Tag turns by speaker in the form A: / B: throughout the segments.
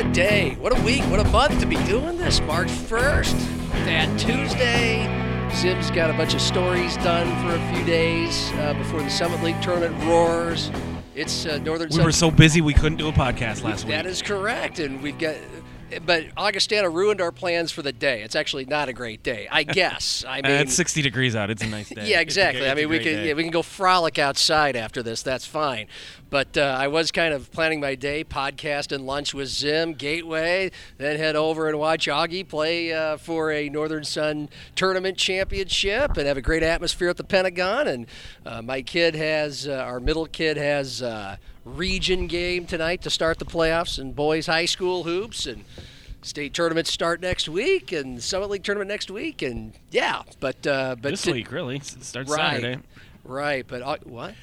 A: A day, what a week, what a month to be doing this. March 1st, that Tuesday. Zim's got a bunch of stories done for a few days uh, before the Summit League tournament roars. It's uh, Northern
B: We were so busy we couldn't do a podcast last week.
A: That is correct, and we've got. But Augustana ruined our plans for the day. It's actually not a great day, I guess. I
B: Uh,
A: mean,
B: it's 60 degrees out. It's a nice day.
A: yeah,
B: a
A: exactly. I mean, we can yeah, we can go frolic outside after this. That's fine. But uh, I was kind of planning my day, podcast and lunch with Zim, Gateway, then head over and watch Augie play uh, for a Northern Sun tournament championship and have a great atmosphere at the Pentagon. And uh, my kid has, uh, our middle kid has uh, region game tonight to start the playoffs in boys high school hoops and. State tournaments start next week, and Summit League tournament next week, and yeah, but uh, but
B: this
A: to-
B: week, really. It starts
A: Right.
B: Saturday.
A: Right, but uh, what?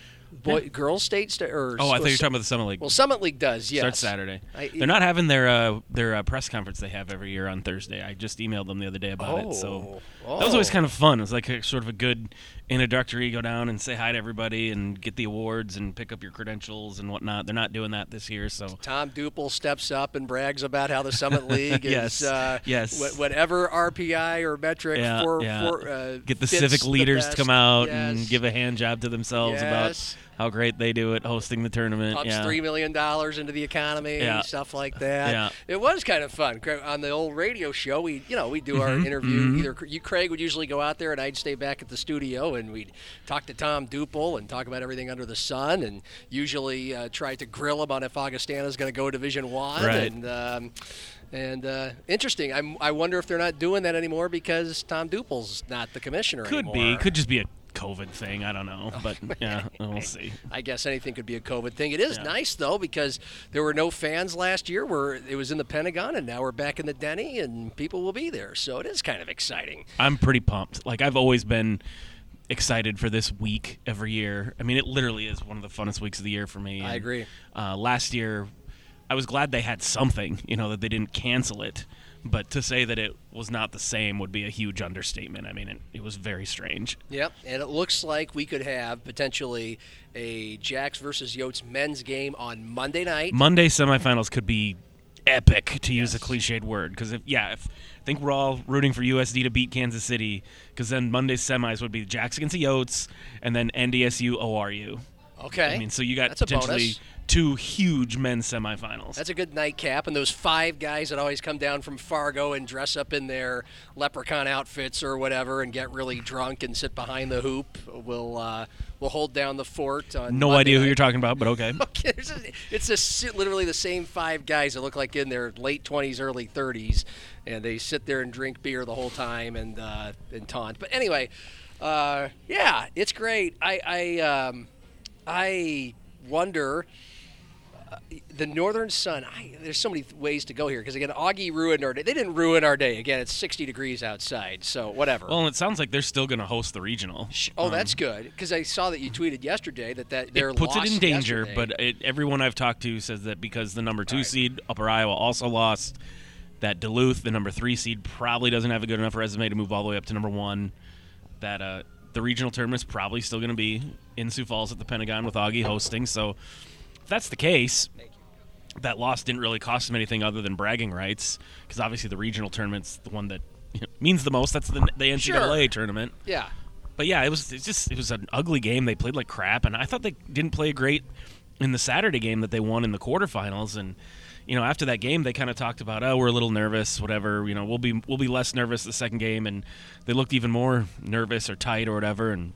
A: Boy, girls state sta- or
B: Oh, I thought you were talking about the Summit League.
A: Well, Summit League does. Yes.
B: Starts Saturday.
A: I-
B: They're not having their uh, their uh, press conference they have every year on Thursday. I just emailed them the other day about it. So
A: Oh.
B: that was always
A: Oh.
B: kind of fun. It was like a, sort of a good introductory. Go down and say hi to everybody and get the awards and pick up your credentials and whatnot. They're not doing that this year. So
A: Tom Douple steps up and brags about how the Summit League
B: Yes,
A: is uh,
B: yes.
A: wha- whatever RPI or metric
B: yeah,
A: for,
B: yeah.
A: for uh,
B: get the civic leaders to
A: best.
B: come out
A: Yes.
B: and give a hand job to themselves about
A: Yes.
B: How great they do it hosting the tournament.
A: pumps
B: yeah.
A: three million dollars into the economy,
B: Yeah.
A: stuff like that.
B: Yeah.
A: It was kind of fun on the old radio show. We, you know, we do our
B: Mm-hmm,
A: interview. Either you, Craig, would usually go out there, and I'd stay back at the studio, and we'd talk to Tom Douple and talk about everything under the sun, and usually uh, try to grill him on if Augustana's going to go Division One.
B: Right.
A: And um, and uh, interesting. I'm, I wonder if they're not doing that anymore because Tom Douple's not the commissioner
B: Could
A: anymore.
B: be. Could just be a COVID thing. I don't know. But yeah, we'll see.
A: I guess anything could be a COVID thing. It is
B: Yeah.
A: nice though because there were no fans last year. Where it was in the Pentagon, and now we're back in the Denny, and people will be there. So it is kind of exciting.
B: I'm pretty pumped. Like I've always been excited for this week every year. I mean, it literally is one of the funnest weeks of the year for me.
A: I
B: And,
A: agree.
B: Uh, last year, I was glad they had something. You know that they didn't cancel it. But to say that it was not the same would be a huge understatement. I mean, it, it was very strange.
A: Yep, and it looks like we could have potentially a Jacks versus Yotes men's game on Monday night.
B: Monday semifinals could be epic, to use a cliched word. Because if yeah, if I think we're all rooting for USD to beat Kansas City, because then Monday's semis would be Jacks against the Yotes, and then NDSU ORU.
A: Okay,
B: I mean, so you got
A: That's
B: potentially. Two huge men's semifinals.
A: That's a good nightcap, and those five guys that always come down from Fargo and dress up in their leprechaun outfits or whatever, and get really drunk and sit behind the hoop will uh, will hold down the fort. On
B: no
A: Monday
B: idea who
A: night.
B: you're talking about, but okay.
A: Okay, a- it's just literally the same five guys that look like in their late 20s, early 30s, and they sit there and drink beer the whole time and uh, and taunt. But anyway, uh, yeah, it's great. I I um, I wonder. The Northern Sun. I, there's so many ways to go here because again, Augie ruined our day. They didn't ruin our day. Again, it's 60 degrees outside, so whatever.
B: Well, it sounds like they're still going to host the regional.
A: oh, that's good because I saw that you tweeted yesterday that that their
B: It puts it in danger,
A: yesterday-
B: but it, everyone I've talked to says that because the number two
A: Right.
B: seed, Upper Iowa, also lost, that Duluth, the number three seed, probably doesn't have a good enough resume to move all the way up to number one. That uh, the regional tournament's probably still going to be in Sioux Falls at the Pentagon with Augie hosting. So if that's the case, that loss didn't really cost them anything other than bragging rights, because obviously the regional tournament's the one that means the most. That's the, the NCAA
A: Sure.
B: tournament.
A: yeah.
B: But yeah, it was it's just it was an ugly game. They played like crap, and I thought they didn't play great in the Saturday game that they won in the quarterfinals. And you know, after that game, they kind of talked about, oh, we're a little nervous, whatever. You know, we'll be we'll be less nervous the second game, and they looked even more nervous or tight or whatever. And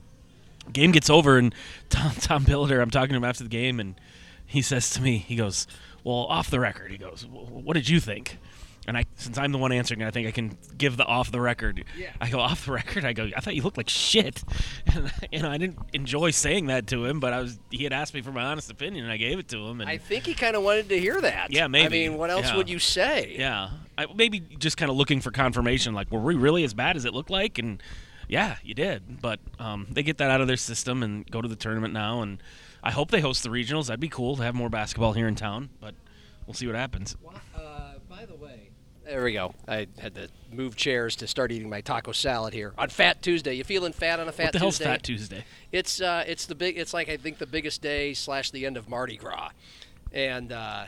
B: game gets over, and Tom Tom Billiter, I'm talking to him after the game, and he says to me, he goes, "Well, off the record," he goes, "Wh- "What did you think?" And I, since I'm the one answering, I think I can give the off the record.
A: Yeah.
B: I go off the record. I go. I thought you looked like shit, and you know I didn't enjoy saying that to him, but I was. He had asked me for my honest opinion, and I gave it to him. And
A: I think he kind of wanted to hear that.
B: Yeah, maybe.
A: I mean, what else
B: Yeah.
A: would you say?
B: Yeah, I, maybe just kind of looking for confirmation. Like, were we really as bad as it looked like? And yeah, you did. But um, they get that out of their system and go to the tournament now. And I hope they host the regionals. That'd be cool to have more basketball here in town. But we'll see what happens.
A: Uh, by the way, there we go. I had to move chairs to start eating my taco salad here on Fat Tuesday. You feeling fat on a Fat
B: what the hell's
A: Tuesday?
B: Fat Tuesday?
A: It's uh, it's the big. It's like I think the biggest day slash the end of Mardi Gras, and uh,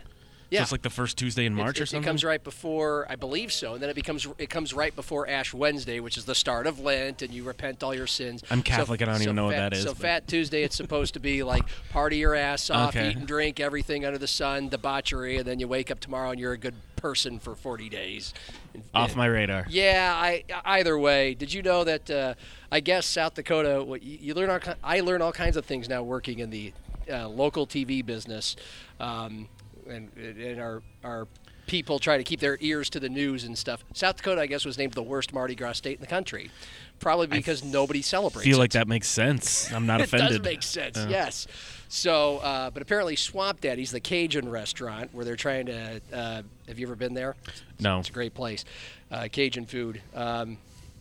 A: yeah,
B: So it's like the first Tuesday in March
A: it,
B: or something.
A: It comes right before, I believe so, and then it becomes it comes right before Ash Wednesday, which is the start of Lent, and you repent all your sins.
B: I'm Catholic, I don't even know what that is,
A: So
B: but-
A: Fat Tuesday, it's supposed to be like party your ass off,
B: Okay.
A: eat and drink everything under the sun, debauchery, and then you wake up tomorrow and you're a good person for 40 days.
B: Off
A: and-
B: my radar.
A: yeah, I either way. Did you know that? Uh, I guess South Dakota. What you, you learn all. I learn all kinds of things now working in the uh, local TV business, um, and, and our our people try to keep their ears to the news and stuff. South Dakota, I guess, was named the worst Mardi Gras state in the country, probably because nobody celebrates.
B: Feel
A: it.
B: like that makes sense. I'm not
A: it
B: offended.
A: does make sense, yes. So, uh, but apparently Swamp Daddy's the Cajun restaurant where they're trying to. Uh, have you ever been there?
B: No.
A: It's a great place. Uh, Cajun food, um,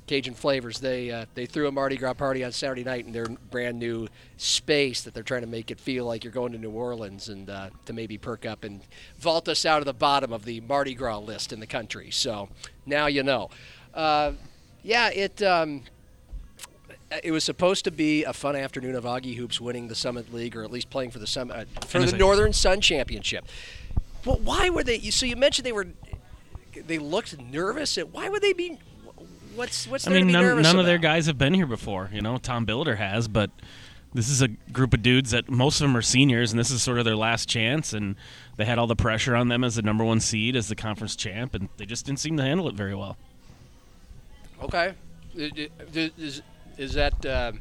A: Cajun flavors. They uh, they threw a Mardi Gras party on Saturday night in their brand new space that they're trying to make it feel like you're going to New Orleans and uh, to maybe perk up and vault us out of the bottom of the Mardi Gras list in the country. So now you know. Uh, yeah, it. Um, it was supposed to be a fun afternoon of Augie Hoops winning the Summit League, or at least playing for the Summit uh, for the Northern Sun Championship. Well, why were they? So you mentioned they were, they looked nervous. Why would they be? What's what's
B: I
A: there to
B: mean,
A: be
B: none,
A: nervous
B: none of their guys have been here before. You know, Tom Billiter has, but this is a group of dudes that most of them are seniors, and this is sort of their last chance. And they had all the pressure on them as the number one seed, as the conference champ, and they just didn't seem to handle it very well.
A: Okay, I- I- is is that? Um,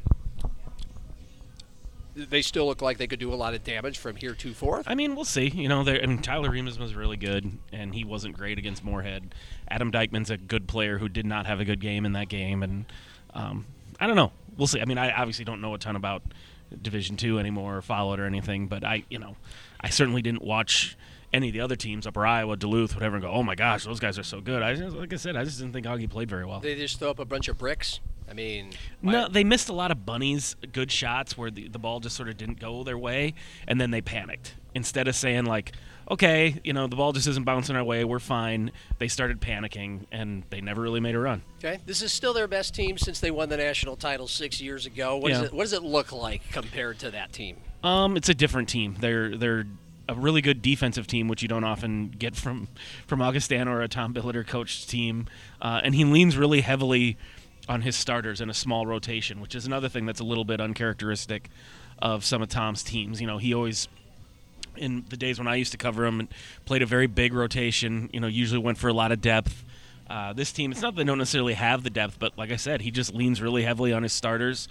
A: they still look like they could do a lot of damage from here to fourth.
B: I mean, we'll see. You know, I mean, Tyler Remus was really good, and he wasn't great against Moorhead. Adam Dykeman's a good player who did not have a good game in that game, and um, I don't know. We'll see. I mean, I obviously don't know a ton about Division Two anymore or follow it or anything, but I, you know, I certainly didn't watch any of the other teams, Upper Iowa, Duluth, whatever, and go, oh my gosh, those guys are so good. I just, like I said, I just didn't think Augie played very well.
A: They just throw up a bunch of bricks. I mean,
B: No, they missed a lot of bunnies, good shots where the, the ball just sort of didn't go their way, and then they panicked. Instead of saying like, "Okay, you know, the ball just isn't bouncing our way, we're fine," they started panicking, and they never really made a run.
A: Okay, this is still their best team since they won the national title six years ago. What, does
B: Yeah.
A: it, what does it look like compared to that team?
B: Um, it's a different team. They're they're a really good defensive team, which you don't often get from from Augustana or a Tom Billiter coached team, uh, and he leans really heavily on his starters in a small rotation, which is another thing that's a little bit uncharacteristic of some of Tom's teams. You know, he always in the days when I used to cover him and played a very big rotation. You know, usually went for a lot of depth. Uh, this team, it's not that they don't necessarily have the depth, but like I said, he just leans really heavily on his starters.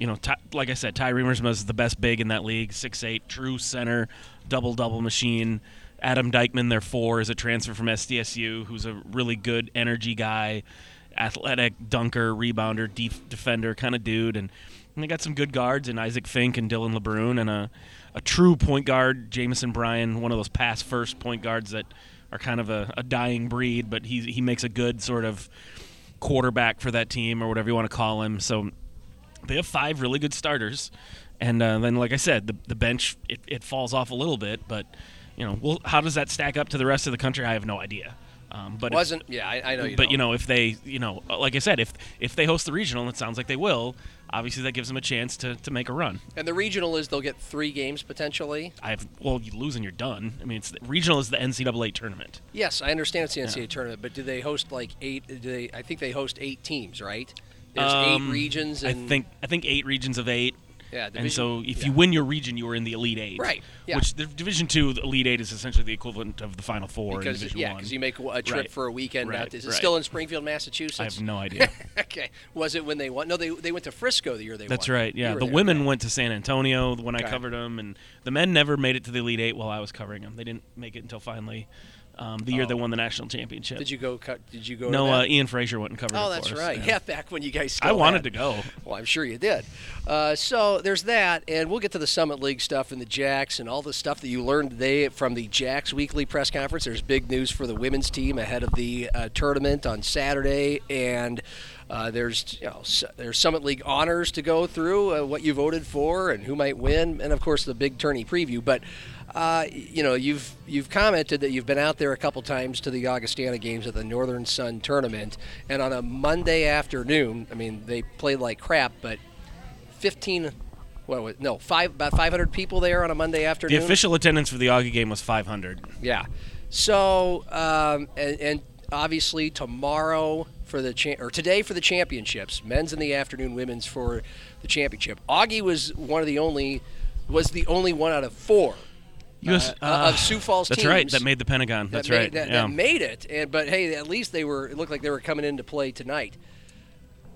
B: You know, Ty, like I said, Ty Riemersma is the best big in that league, six eight, true center, double double machine. Adam Dykeman, their four, is a transfer from SDSU, who's a really good energy guy, athletic dunker, rebounder, def- defender kind of dude, and, and they got some good guards in Isaac Fink and Dylan LeBrun, and a a true point guard, Jamison Bryan, one of those pass first point guards that are kind of a, a dying breed, but he he makes a good sort of quarterback for that team or whatever you want to call him. So they have five really good starters, and uh, then like I said, the the bench it, it falls off a little bit, but you know, well, how does that stack up to the rest of the country? I have no idea. Um, but
A: Wasn't yeah, I, I know you.
B: but
A: don't.
B: you know, if they, you know, like I said, if if they host the regional, and it sounds like they will, obviously that gives them a chance to, to make a run.
A: and the regional is they'll get three games potentially.
B: I've well, you lose and you're done. I mean, it's regional is the NCAA tournament.
A: Yes, I understand it's the NCAA tournament, but do they host like eight? Do they? I think they host eight teams, right? There's
B: Um,
A: eight regions,
B: I think I think eight regions of eight.
A: Yeah,
B: and so if
A: yeah.
B: you win your region, you are in the elite eight.
A: Right, yeah.
B: Which the Division two, the elite eight is essentially the equivalent of the Final Four in
A: because
B: Division
A: yeah,
B: one.
A: because you make a trip
B: Right.
A: for a weekend.
B: Right,
A: Out, is it
B: right.
A: still in Springfield, Massachusetts?
B: I have no idea.
A: okay, was it when they won? No, they they went to Frisco the year they
B: That's
A: won.
B: That's
A: right.
B: Yeah, the
A: there,
B: women
A: right?
B: went to San Antonio when I covered them, and the men never made it to the elite eight while I was covering them. They didn't make it until finally um, the year they won the national championship.
A: Did you go? Did you go?
B: no, uh, Ian Frazier went and covered
A: Oh, that's
B: us,
A: right.
B: yeah.
A: Yeah, back when you guys.
B: I wanted
A: had-
B: to go.
A: Well, I'm sure you did. Uh, so there's that, and we'll get to the Summit League stuff and the Jacks and all the stuff that you learned today from the Jacks weekly press conference. There's big news for the women's team ahead of the uh, tournament on Saturday, and uh, there's you know there's Summit League honors to go through, uh, what you voted for and who might win, and of course the big tourney preview. But uh, you know you've you've commented that you've been out there a couple times to the Augustana games at the Northern Sun tournament, and on a Monday afternoon, I mean they played like crap, but 15 what was no five about 500 people there on a Monday afternoon.
B: The official attendance for the Augie game was 500.
A: Yeah. So um, and, and obviously tomorrow for the cha- or today for the championships, men's in the afternoon, women's for the championship. Augie was one of the only was the only one out of four
B: US,
A: uh, of Sioux Falls
B: That's
A: teams
B: right. That made the Pentagon.
A: that
B: That's
A: made,
B: right.
A: That,
B: yeah.
A: that made it. And but hey, at least they were. It looked like they were coming into play tonight.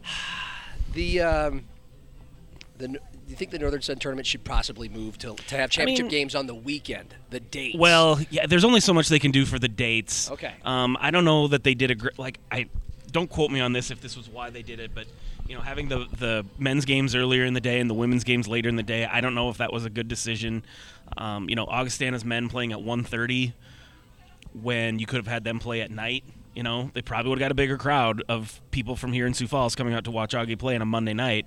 A: The um, the do you think the Northern Sun tournament should possibly move to to have championship
B: mean-
A: games on the weekend? The dates.
B: Well, yeah, there's only so much they can do for the dates.
A: Okay.
B: Um, I don't know that they did a gr- like I don't quote me on this if this was why they did it, but you know, having the the men's games earlier in the day and the women's games later in the day, I don't know if that was a good decision. Um, you know, Augustana's men playing at 1:30 when you could have had them play at night. You know, they probably would have got a bigger crowd of people from here in Sioux Falls coming out to watch Augie play on a Monday night.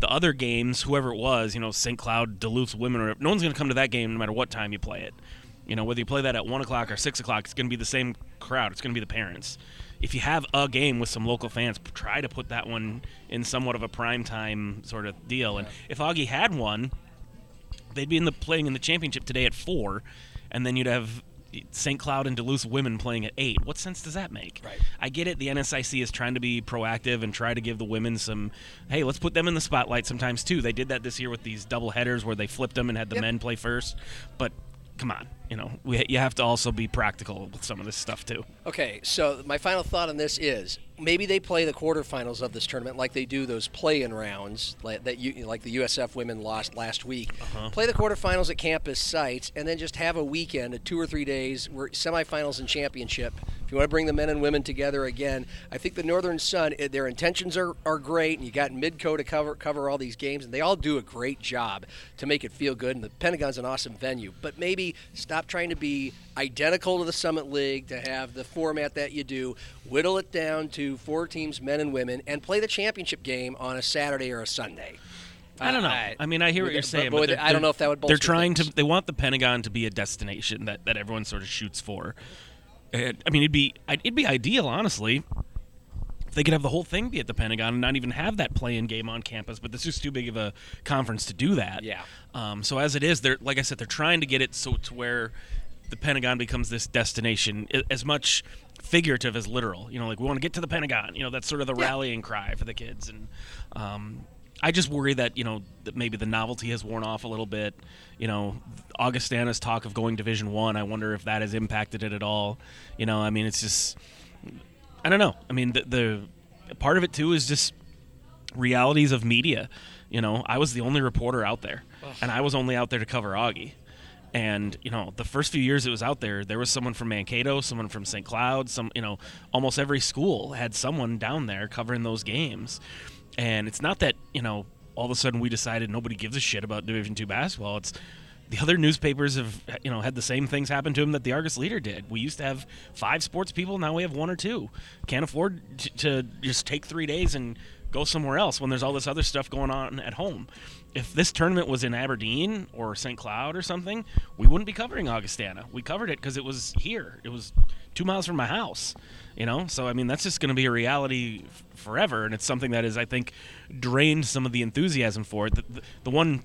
B: The other games, whoever it was, you know, St. Cloud, Duluth's women, or no one's going to come to that game no matter what time you play it. You know, whether you play that at one o'clock or six o'clock, it's going to be the same crowd. It's going to be the parents. If you have a game with some local fans, try to put that one in somewhat of a prime time sort of deal. And if Augie had one, they'd be in the playing in the championship today at four, and then you'd have St. Cloud and Duluth women playing at eight. What sense does that make?
A: Right.
B: I get it. The NSIC is trying to be proactive and try to give the women some. Hey, let's put them in the spotlight sometimes too. They did that this year with these double headers where they flipped them and had the
A: Yep.
B: men play first. But come on, you know, we, you have to also be practical with some of this stuff too.
A: Okay, so my final thought on this is maybe they play the quarterfinals of this tournament like they do those play-in rounds like that you like the USF women lost last week.
B: Uh-huh.
A: Play the quarterfinals at campus sites and then just have a weekend, of two or three days, where semifinals and championship. If you want to bring the men and women together again, I think the Northern Sun, eh, their intentions are, are great, and you got Midco to cover cover all these games, and they all do a great job to make it feel good. And the Pentagon's an awesome venue, but maybe stop trying to be identical to the Summit League to have the format that you do. Whittle it down to four teams, men and women, and play the championship game on a Saturday or a Sunday.
B: I don't know.
A: I-
B: I mean, I hear what you're saying,
A: but
B: but,
A: I don't know if that would
B: They're trying
A: things.
B: to. They want the Pentagon to be a destination that, that everyone sort of shoots for. And, I mean, it'd be it'd be ideal, honestly. They could have the whole thing be at the Pentagon and not even have that play-in game on campus, but this is too big of a conference to do that.
A: Yeah.
B: Um, so as it is, they're like I said, they're trying to get it so to where the Pentagon becomes this destination as much figurative as literal. You know, like we want to get to the Pentagon. You know, that's sort of the rallying cry for the kids. And um, I just worry that you know that maybe the novelty has worn off a little bit. You know, Augustana's talk of going Division One. I, wonder if that has impacted it at all. You know, I mean, it's just I don't know. I mean, the, the part of it too is just realities of media. You know, I was the only reporter out there, and I was only out there to cover Augie. And you know, the first few years it was out there, there was someone from Mankato, someone from St. Cloud, some you know, almost every school had someone down there covering those games. And it's not that you know, all of a sudden we decided nobody gives a shit about Division two basketball. It's the other newspapers have you know had the same things happen to them that the Argus Leader did. We used to have five sports people, now we have one or two. Can't afford t- to just take three days and go somewhere else when there's all this other stuff going on at home. If this tournament was in Aberdeen or St. Cloud or something, we wouldn't be covering Augustana. We covered it because it was here. It was two miles from my house. You know, so I mean that's just going to be a reality f- forever, and it's something that is, I think, drained some of the enthusiasm for it. The, the, the one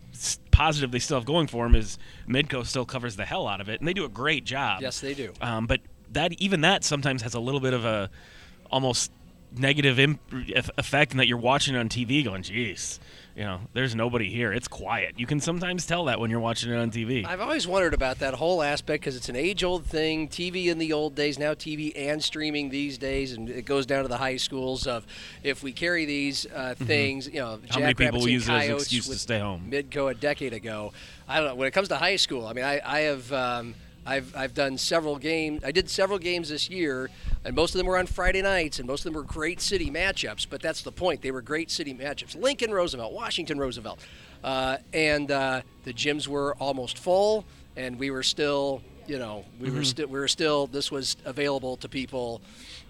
B: positive they still have going for them is Midco still covers the hell out of it, and they do a great job.
A: Yes, they do.
B: Um, but that even that sometimes has a little bit of a almost negative imp- effect in that you're watching on TV going, "Jeez, you know, there's nobody here. It's quiet." You can sometimes tell that when you're watching it on TV.
A: I've always wondered about that whole aspect because it's an age-old thing. TV in the old days, now TV and streaming these days, and it goes down to the high schools of if we carry these uh, things, you know,
B: Mm-hmm. How many people
A: and
B: use it as an excuse to stay home?
A: Midco a decade ago. I don't know. When it comes to high school, I mean, I, I have. Um, I've I've done several games. I did several games this year, and most of them were on Friday nights, and most of them were great city matchups. But that's the point; they were great city matchups. Lincoln Roosevelt, Washington Roosevelt, uh, and uh, the gyms were almost full, and we were still, you know, we were still we were still. This was available to people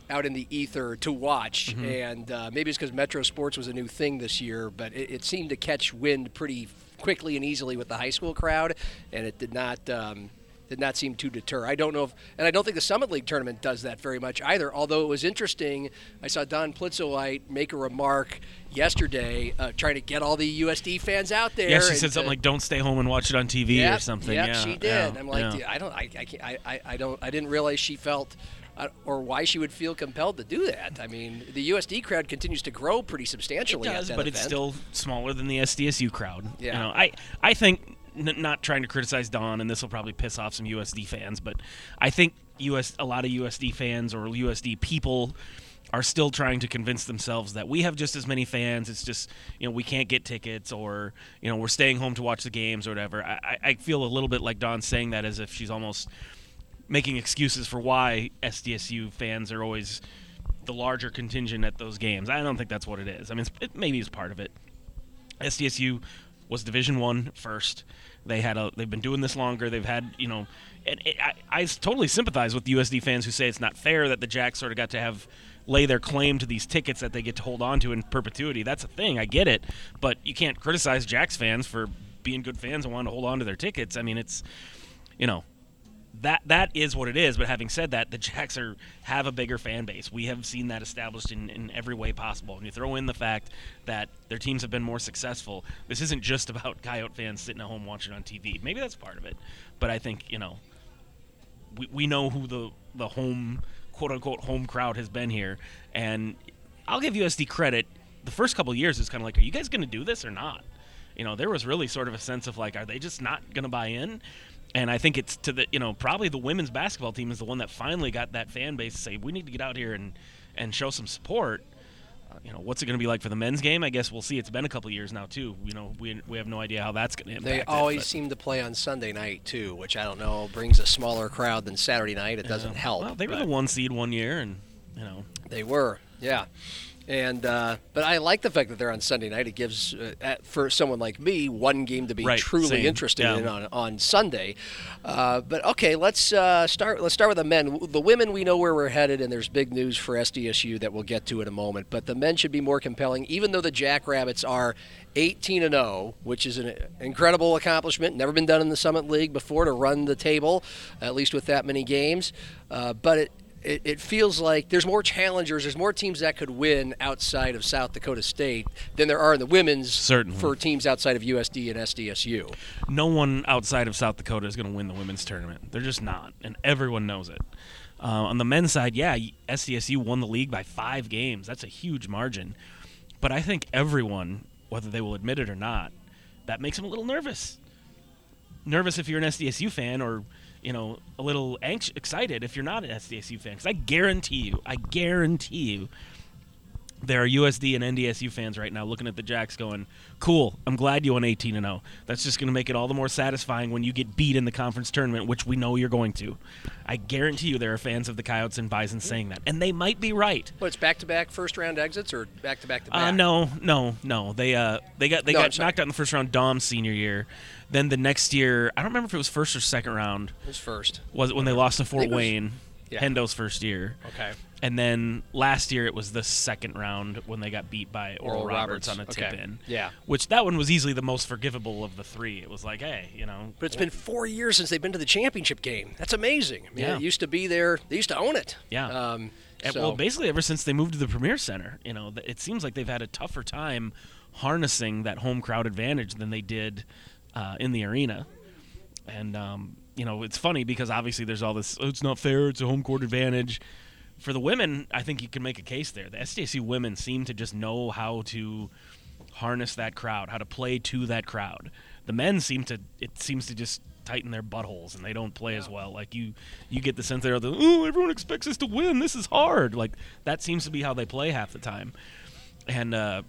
A: out in the ether to watch, and uh, maybe it's because Metro Sports was a new thing this year, but it, it seemed to catch wind pretty quickly and easily with the high school crowd, and it did not. Um, did not seem to deter. I don't know if, and I don't think the Summit League tournament does that very much either. Although it was interesting, I saw Dawn Plitzuweit make a remark yesterday, uh, trying to get all the USD fans out there.
B: Yeah, she said something like, "Don't stay home and watch it on TV"
A: Yep,
B: or something.
A: Yep,
B: yeah,
A: she did.
B: yeah,
A: I'm like,
B: yeah.
A: I don't, I, I, can't, I, I, I don't, I didn't realize she felt, uh, or why she would feel compelled to do that. I mean, the USD crowd continues to grow pretty substantially.
B: It
A: at
B: does, but it's still smaller than the SDSU crowd.
A: Yeah.
B: You know, I I think n- not trying to criticize Dawn, and this will probably piss off some USD fans, but I think US a lot of USD fans or USD people are still trying to convince themselves that we have just as many fans. It's just you know we can't get tickets, or you know we're staying home to watch the games or whatever. I, I feel a little bit like Dawn saying that as if she's almost making excuses for why SDSU fans are always the larger contingent at those games. I don't think that's what it is. I mean, it's, it maybe is part of it. SDSU was Division One first. They had a. They've been doing this longer. They've had you know, and it, I I totally sympathize with USD fans who say it's not fair that the Jacks sort of got to have lay their claim to these tickets that they get to hold on to in perpetuity. That's a thing. I get it, but you can't criticize Jacks fans for being good fans and wanting to hold on to their tickets. I mean, it's you know, that that is what it is. But having said that, the Jacks are have a bigger fan base. We have seen that established in, in every way possible. And you throw in the fact that their teams have been more successful. This isn't just about Coyote fans sitting at home watching on TV. Maybe that's part of it. But I think you know, we, we know who the the home quote unquote home crowd has been here, and I'll give USD credit. The first couple years is kind of like, are you guys going to do this or not? You know, there was really sort of a sense of like, are they just not going to buy in? And I think it's to the you know probably the women's basketball team is the one that finally got that fan base to say we need to get out here and and show some support. Uh, you know what's it going to be like for the men's game? I guess we'll see. It's been a couple years now too. You know we, we have no idea how that's going to impact.
A: They always
B: but-
A: seem to play on Sunday night too, which I don't know brings a smaller crowd than Saturday night. It doesn't help.
B: Well, they were the one seed one year, and you know
A: They were, yeah. And uh, but I like the fact that they're on Sunday night. It gives uh, for someone like me one game to be
B: Right,
A: truly
B: same,
A: interested
B: yeah.
A: in on, on Sunday. Uh, but okay, let's uh, start. Let's start with the men. The women, we know where we're headed, and there's big news for SDSU that we'll get to in a moment. But the men should be more compelling, even though the Jackrabbits are 18 and 0, which is an incredible accomplishment. Never been done in the Summit League before to run the table, at least with that many games. Uh, but it it, it feels like there's more challengers, there's more teams that could win outside of South Dakota State than there are in the women's
B: Certainly.
A: for teams outside of USD and SDSU.
B: no one outside of South Dakota is going to win the women's tournament. They're just not, and everyone knows it. Uh, on the men's side, yeah, SDSU won the league by five games. That's a huge margin. But I think everyone, whether they will admit it or not, that makes them a little nervous. Nervous if you're an SDSU fan, or you know, a little anxious, excited if you're not an SDSU fan. Because I guarantee you, I guarantee you, there are USD and NDSU fans right now looking at the Jacks going, "Cool, I'm glad you won 18 and 0. That's just going to make it all the more satisfying when you get beat in the conference tournament, which we know you're going to." I guarantee you there are fans of the Coyotes and Bison saying that, and they might be right.
A: What, it's back to back first round exits or back to back to
B: Uh,
A: back?
B: no, no, no. They uh, they got they
A: No,
B: got knocked out in the first round. Daum's senior year. Then the next year, I don't remember if it was first or second round.
A: It was first.
B: Was it when they lost to Fort
A: it was-
B: Wayne?
A: Yeah.
B: Hendo's first year.
A: Okay.
B: And then last year it was the second round when they got beat by Oral,
A: Oral
B: Roberts,
A: Roberts,
B: on a
A: okay.
B: tip in.
A: Yeah.
B: Which that one was easily the most forgivable of the three. It was like, hey, you know.
A: But it's been four years since they've been to the championship game. That's amazing. I mean,
B: Yeah.
A: it used to be there. They used to own it.
B: Yeah.
A: Um, so-
B: well, basically ever since they moved to the Premier Center, you know, it seems like they've had a tougher time harnessing that home crowd advantage than they did uh, in the arena. And um, you know, it's funny because obviously there's all this. Oh, it's not fair. It's a home court advantage. For the women, I think you can make a case there. The SDSU women seem to just know how to harness that crowd, how to play to that crowd. The men seem to. It seems to just tighten their buttholes and they don't play as well. Like you, you get the sense they're the oh everyone expects us to win. This is hard. Like that seems to be how they play half the time. And uh,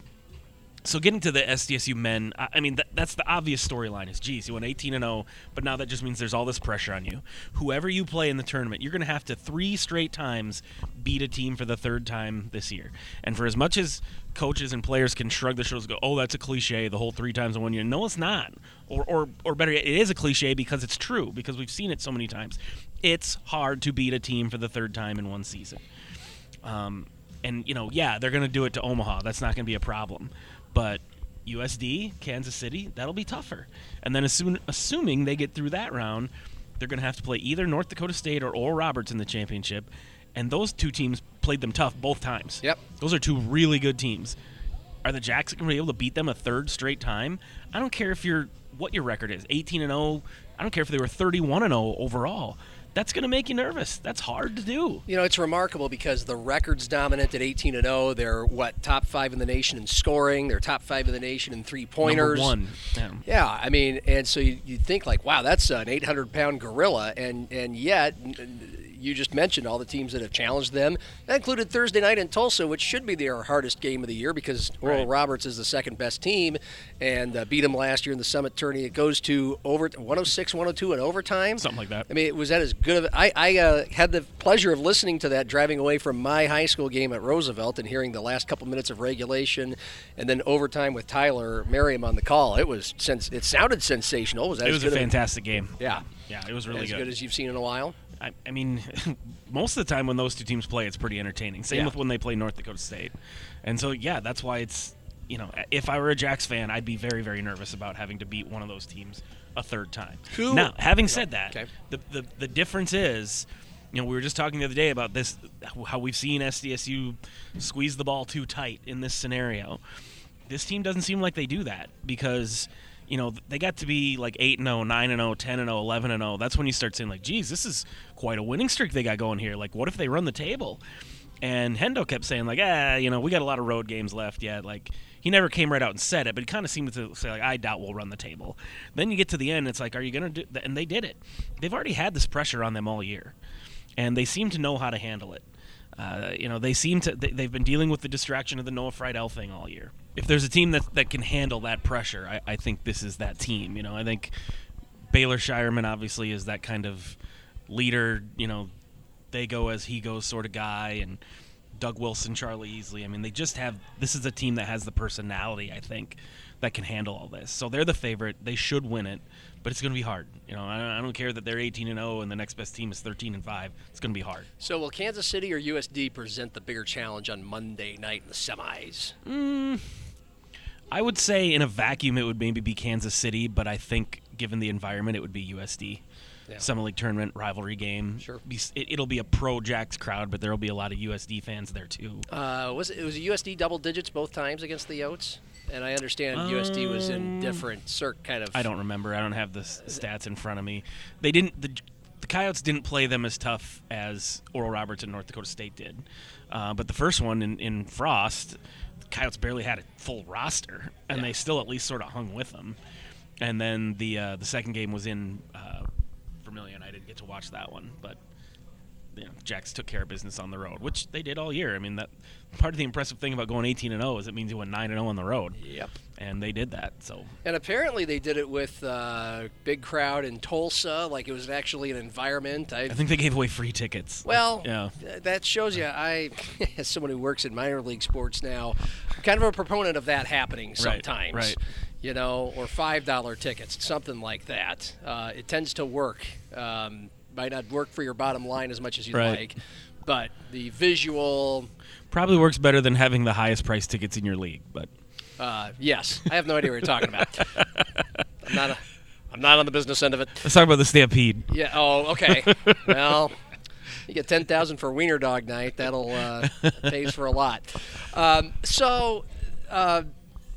B: so getting to the SDSU men, I, mean that, that's the obvious storyline. Is geez, you went 18 and 0, but now that just means there's all this pressure on you. Whoever you play in the tournament, you're going to have to three straight times beat a team for the third time this year. And for as much as coaches and players can shrug their shoulders, and go, "Oh, that's a cliche." The whole three times in one year. No, it's not. Or, or, or better yet, it is a cliche because it's true because we've seen it so many times. It's hard to beat a team for the third time in one season. Um, and you know, yeah, they're going to do it to Omaha. That's not going to be a problem. But USD, Kansas City, that'll be tougher. And then assume, assuming they get through that round, they're going to have to play either North Dakota State or Oral Roberts in the championship. And those two teams played them tough both times.
A: Yep.
B: Those are two really good teams. Are the Jacks going to be able to beat them a third straight time? I don't care if you're what your record is, 18 and 0. I don't care if they were 31 and 0 overall that's going to make you nervous. That's hard to do.
A: You know, it's remarkable because the record's dominant at 18 and 0. They're what top five in the nation in scoring. They're top five in the nation in three pointers.
B: one. Yeah.
A: yeah. I mean, and so you you think like, wow, that's an 800 pound gorilla, and and yet you just mentioned all the teams that have challenged them. That included Thursday night in Tulsa, which should be their hardest game of the year because Oral
B: Right.
A: Roberts is the second best team and uh, beat them last year in the Summit tourney. It goes to over 106 102 in overtime.
B: Something like that.
A: I mean, was that as good of? I, I uh, had the pleasure of listening to that driving away from my high school game at Roosevelt and hearing the last couple minutes of regulation, and then overtime with Tyler Merriam on the call. It was sens- It sounded sensational. Was that
B: It was a
A: of-
B: fantastic game.
A: yeah,
B: Yeah, it was really
A: as
B: good.
A: good as you've seen in a while.
B: I, I mean, most of the time when those two teams play, it's pretty entertaining. Same
A: Yeah.
B: with when they play North Dakota State. And so, yeah, that's why it's, you know, if I were a Jacks fan, I'd be very, very nervous about having to beat one of those teams a third time.
A: Who-
B: Now, having said that,
A: Okay.
B: the, the, the difference is, you know, we were just talking the other day about this, how we've seen SDSU squeeze the ball too tight in this scenario. This team doesn't seem like they do that because, you know, they got to be like 8 0, 9 0, 10 0, 11 0. That's when you start saying, like, geez, this is quite a winning streak they got going here. Like, what if they run the table? And Hendo kept saying, like, ah, you know, we got a lot of road games left yet. Like, he never came right out and said it, but he kind of seemed to say, like, I doubt we'll run the table. Then you get to the end, it's like, are you going to do And they did it. They've already had this pressure on them all year, and they seem to know how to handle it. Uh, you know, they seem to, they, they've been dealing with the distraction of the Noah Freidel thing all year. If there's a team that, that can handle that pressure, I, I think this is that team. You know, I think Baylor Scheierman obviously is that kind of leader, you know, they go as he goes sort of guy and Doug Wilson, Charlie Easley. I mean, they just have this is a team that has the personality, I think, that can handle all this. So they're the favorite. They should win it, but it's going to be hard. You know, I don't, I don't care that they're 18 and 0 and the next best team is 13 and 5. It's going to be hard.
A: So will Kansas City or USD present the bigger challenge on Monday night in the semis?
B: I would say in a vacuum it would maybe be Kansas City, but I think given the environment it would be USD.
A: Yeah.
B: Summit League tournament rivalry game.
A: Sure.
B: It, it'll be a pro Jacks crowd, but there will be a lot of USD fans there too.
A: Uh, was it, it was USD double digits both times against the Yotes? And I understand USD was in different circ kind of.
B: Um, I don't remember. I don't have the s- stats in front of me. They didn't. The, the Coyotes didn't play them as tough as Oral Roberts and North Dakota State did. Uh, but the first one in, in Frost, the Coyotes barely had a full roster, and they still at least sort of hung with them. And then the uh, the second game was in uh, Vermillion. I didn't get to watch that one, but you know, Jacks took care of business on the road, which they did all year. I mean, that part of the impressive thing about going 18 and 0 is it means you went 9 and 0 on the road,
A: Yep.
B: and they did that. So
A: And apparently they did it with uh, big crowd in Tulsa, like it was actually an environment. I,
B: I think they gave away free tickets.
A: well,
B: yeah.
A: th- that shows you. I, as someone who works in minor league sports now, I'm kind of a proponent of that happening sometimes.
B: right.
A: You know, or five dollar tickets, something like that. Uh, it tends to work. Um, might not work for your bottom line as much as you'd
B: Right.
A: like, but the visual.
B: Probably works better than having the highest price tickets in your league, but
A: Uh, yes, I have no idea what you're talking about. I'm not. A, I'm not on the business end of it.
B: let's talk about the Stampede.
A: Yeah. Oh, okay. well, you get ten thousand for Wiener Dog Night. That'll uh, pays for a lot. Um, so, uh,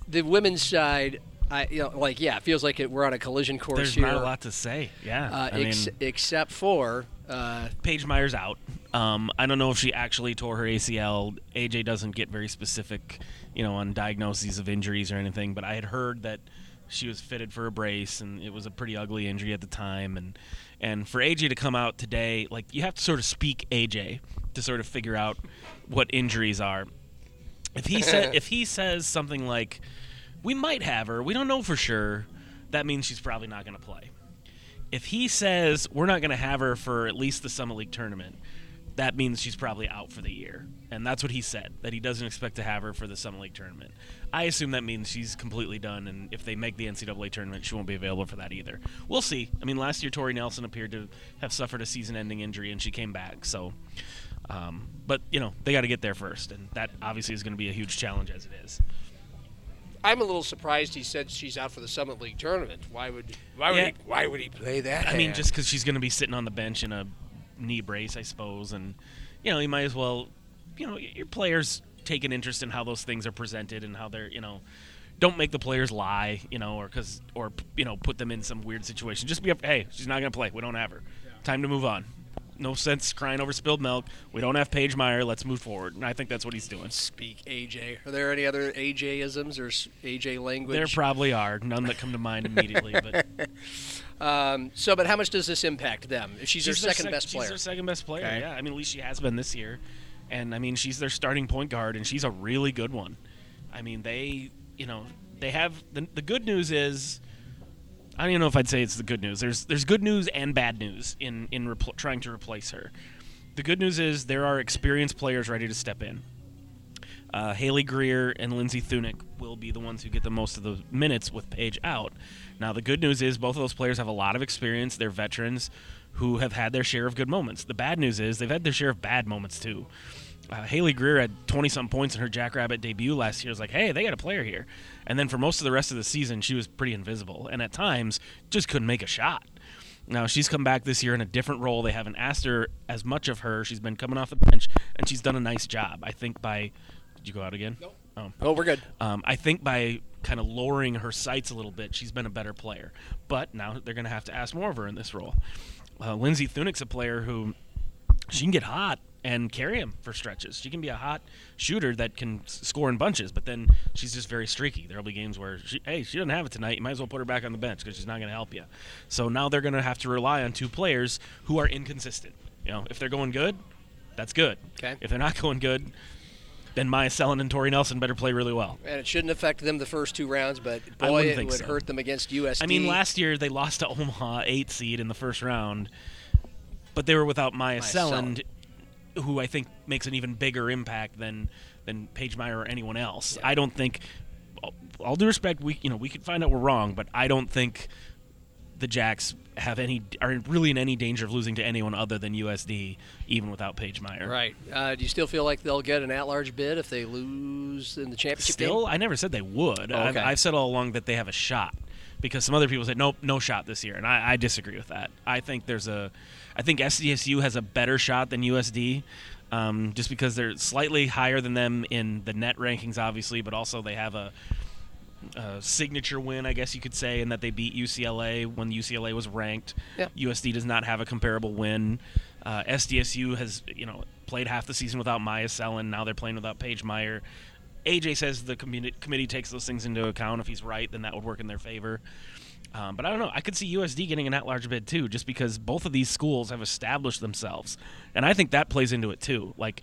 A: the women's side, I you know, like yeah, it feels like it, we're on a collision course
B: There's
A: here.
B: not a lot to say. Yeah,
A: Uh,
B: I
A: ex-
B: mean,
A: except for uh,
B: Paige Meyer's out. Um, I don't know if she actually tore her ACL. AJ doesn't get very specific, you know, on diagnoses of injuries or anything. But I had heard that she was fitted for a brace, and it was a pretty ugly injury at the time. And and for AJ to come out today, like you have to sort of speak AJ to sort of figure out what injuries are. If he said if he says something like, we might have her. We don't know for sure. That means she's probably not going to play. If he says we're not going to have her for at least the Summit League tournament, that means she's probably out for the year. And that's what he said, that he doesn't expect to have her for the Summit League tournament. I assume that means she's completely done, and if they make the NCAA tournament, she won't be available for that either. We'll see. I mean, last year Tori Nelson appeared to have suffered a season-ending injury, and she came back. So, um, but you know, they got to get there first, and that obviously is going to be a huge challenge as it is.
A: I'm a little surprised he said she's out for the Summit League tournament. Why would why would
B: Yeah.
A: he, why would he play that?
B: I mean, just because she's going to be sitting on the bench in a knee brace, I suppose, and you know, you might as well, you know, your players take an interest in how those things are presented and how they're, you know, don't make the players lie, you know, or because or you know, put them in some weird situation. Just be up. Hey, she's not going to play. We don't have her. Time to move on. No sense crying over spilled milk. We don't have Paige Meyer. Let's move forward. And I think that's what he's doing.
A: speak AJ. Are there any other AJisms or AJ language?
B: There probably are none that come to mind immediately, but
A: um, so, but how much does this impact them? If she's, their
B: their
A: second
B: sec-
A: best player.
B: She's their second best player.
A: Okay.
B: Yeah, I mean, at least she has been this year, and I mean, she's their starting point guard, and she's a really good one. I mean, they, you know, they have the, the good news is. I don't even know if I'd say it's the good news. There's there's good news and bad news in in repl- trying to replace her. The good news is there are experienced players ready to step in. Uh, Haley Greer and Lindsay Theuninck will be the ones who get the most of the minutes with Paige out. Now, the good news is both of those players have a lot of experience. They're veterans who have had their share of good moments. The bad news is they've had their share of bad moments too. Uh, Haley Greer had 20 some points in her Jackrabbit debut last year. It was like, hey, they got a player here. And then for most of the rest of the season, she was pretty invisible and at times just couldn't make a shot. Now she's come back this year in a different role. They haven't asked her as much of her. She's been coming off the bench, and she's done a nice job. I think by. Did you go out again? No. Oh.
A: oh, we're good.
B: Um, I think by kind of lowering her sights a little bit, she's been a better player. But now they're going to have to ask more of her in this role. Uh, Lindsay Theuninck's a player who she can get hot and carry him for stretches. She can be a hot shooter that can s- score in bunches, but then she's just very streaky. There'll be games where, she, hey, she doesn't have it tonight. You might as well put her back on the bench because she's not going to help you. So now they're going to have to rely on two players who are inconsistent. You know, if they're going good, that's good.
A: Okay.
B: If they're not going good, then Maya Selland and Tori Nelson better play really well.
A: And it shouldn't affect them the first two rounds, but boy, it would
B: so.
A: hurt them against USD.
B: I mean, last year they lost to Omaha, eight seed in the first round, but they were without Maya,
A: Maya
B: Selland, who I think makes an even bigger impact than than Paige Meyer or anyone else. I don't think. all- due respect, we you know we could find out we're wrong, but I don't think the Jacks have any are really in any danger of losing to anyone other than USD, even without Paige Meyer.
A: Right. Uh, do you still feel like they'll get an at-large bid if they lose in the championship
B: Still,
A: game?
B: I never said they would.
A: Oh,
B: I've. I've said all along that they have a shot because some other people said nope, no shot this year, and I, I disagree with that. I think there's a, I think SDSU has a better shot than USD, um, just because they're slightly higher than them in the net rankings, obviously, but also they have a. a signature win, I guess you could say, in that they beat UCLA when UCLA was ranked.
A: Yeah.
B: USD does not have a comparable win. Uh, SDSU has, you know, played half the season without Maya Selland. Now they're playing without Paige Meyer. AJ says the committee takes those things into account. If he's right, then that would work in their favor. Um, but I don't know. I could see USD getting an at-large bid too, just because both of these schools have established themselves, and I think that plays into it too. Like,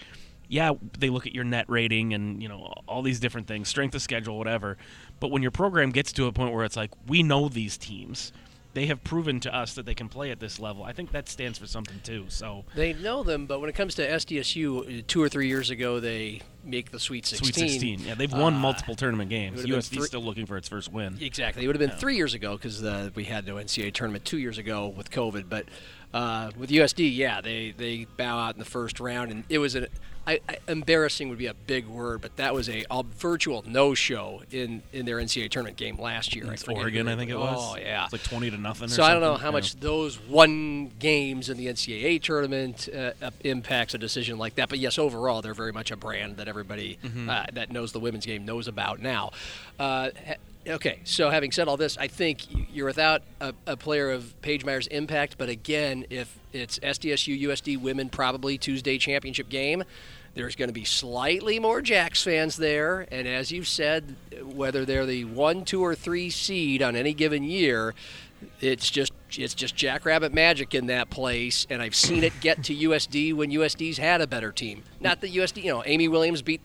B: yeah, they look at your net rating and you know all these different things, strength of schedule, whatever. But when your program gets to a point where it's like we know these teams, they have proven to us that they can play at this level. I think that stands for something too. So
A: They know them, but when it comes to SDSU, two or three years ago, they make the Sweet 16.
B: Sweet 16, yeah, they've won
A: Uh,
B: multiple tournament games.
A: would've
B: USD
A: three-
B: still looking for its first win.
A: Exactly. It would have been three years ago because uh, we had no NCAA tournament two years ago with COVID. But uh, with USD, yeah, they, they bow out in the first round, and it was an I, I, embarrassing would be a big word, but that was a, a virtual no-show in, in their NCAA tournament game last year. I
B: Oregon, I think it
A: was. Oh yeah.
B: it's like twenty to nothing.
A: So I don't know how
B: Yeah.
A: much those one games in the NCAA tournament uh, uh, impacts a decision like that. But yes, overall, they're very much a brand that everybody
B: Mm-hmm.
A: uh, that knows the women's game knows about now. Uh, okay, so having said all this, I think you're without a, a player of Paige Meyer's impact. But again, if it's SDSU USD women probably Tuesday championship game. There's going to be slightly more Jacks fans there, and as you've said, whether they're the one, two, or three seed on any given year, it's just it's just jackrabbit magic in that place, and I've seen it get to USD when USD's had a better team. Not that USD, you know, Amy Williams beat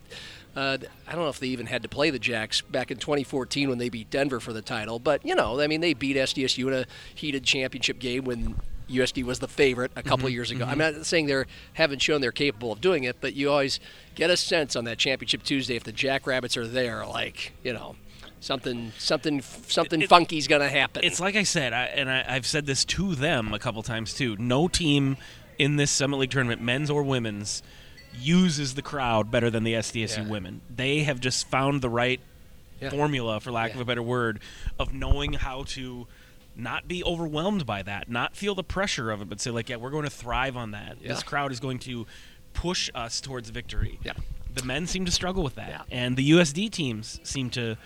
A: Uh, I don't know if they even had to play the Jacks back in 2014 when they beat Denver for the title, but you know, I mean, they beat SDSU in a heated championship game when USD was the favorite a couple of years ago. I'm not saying they haven't shown they're capable of doing it, but you always get a sense on that championship Tuesday if the Jackrabbits are there, like you know, something something something
B: It-
A: funky's gonna happen.
B: It's like I said, I, and I, I've said this to them a couple times too. No team in this Summit League tournament, men's or women's, uses the crowd better than the SDSU
A: Yeah.
B: women. They have just found the right
A: Yeah.
B: formula, for lack of a better word, of knowing how to not be overwhelmed by that, not feel the pressure of it, but say like, yeah, we're going to thrive on that. This crowd is going to push us towards victory.
A: Yeah.
B: The men seem to struggle with that,
A: Yeah.
B: and the USD teams seem to.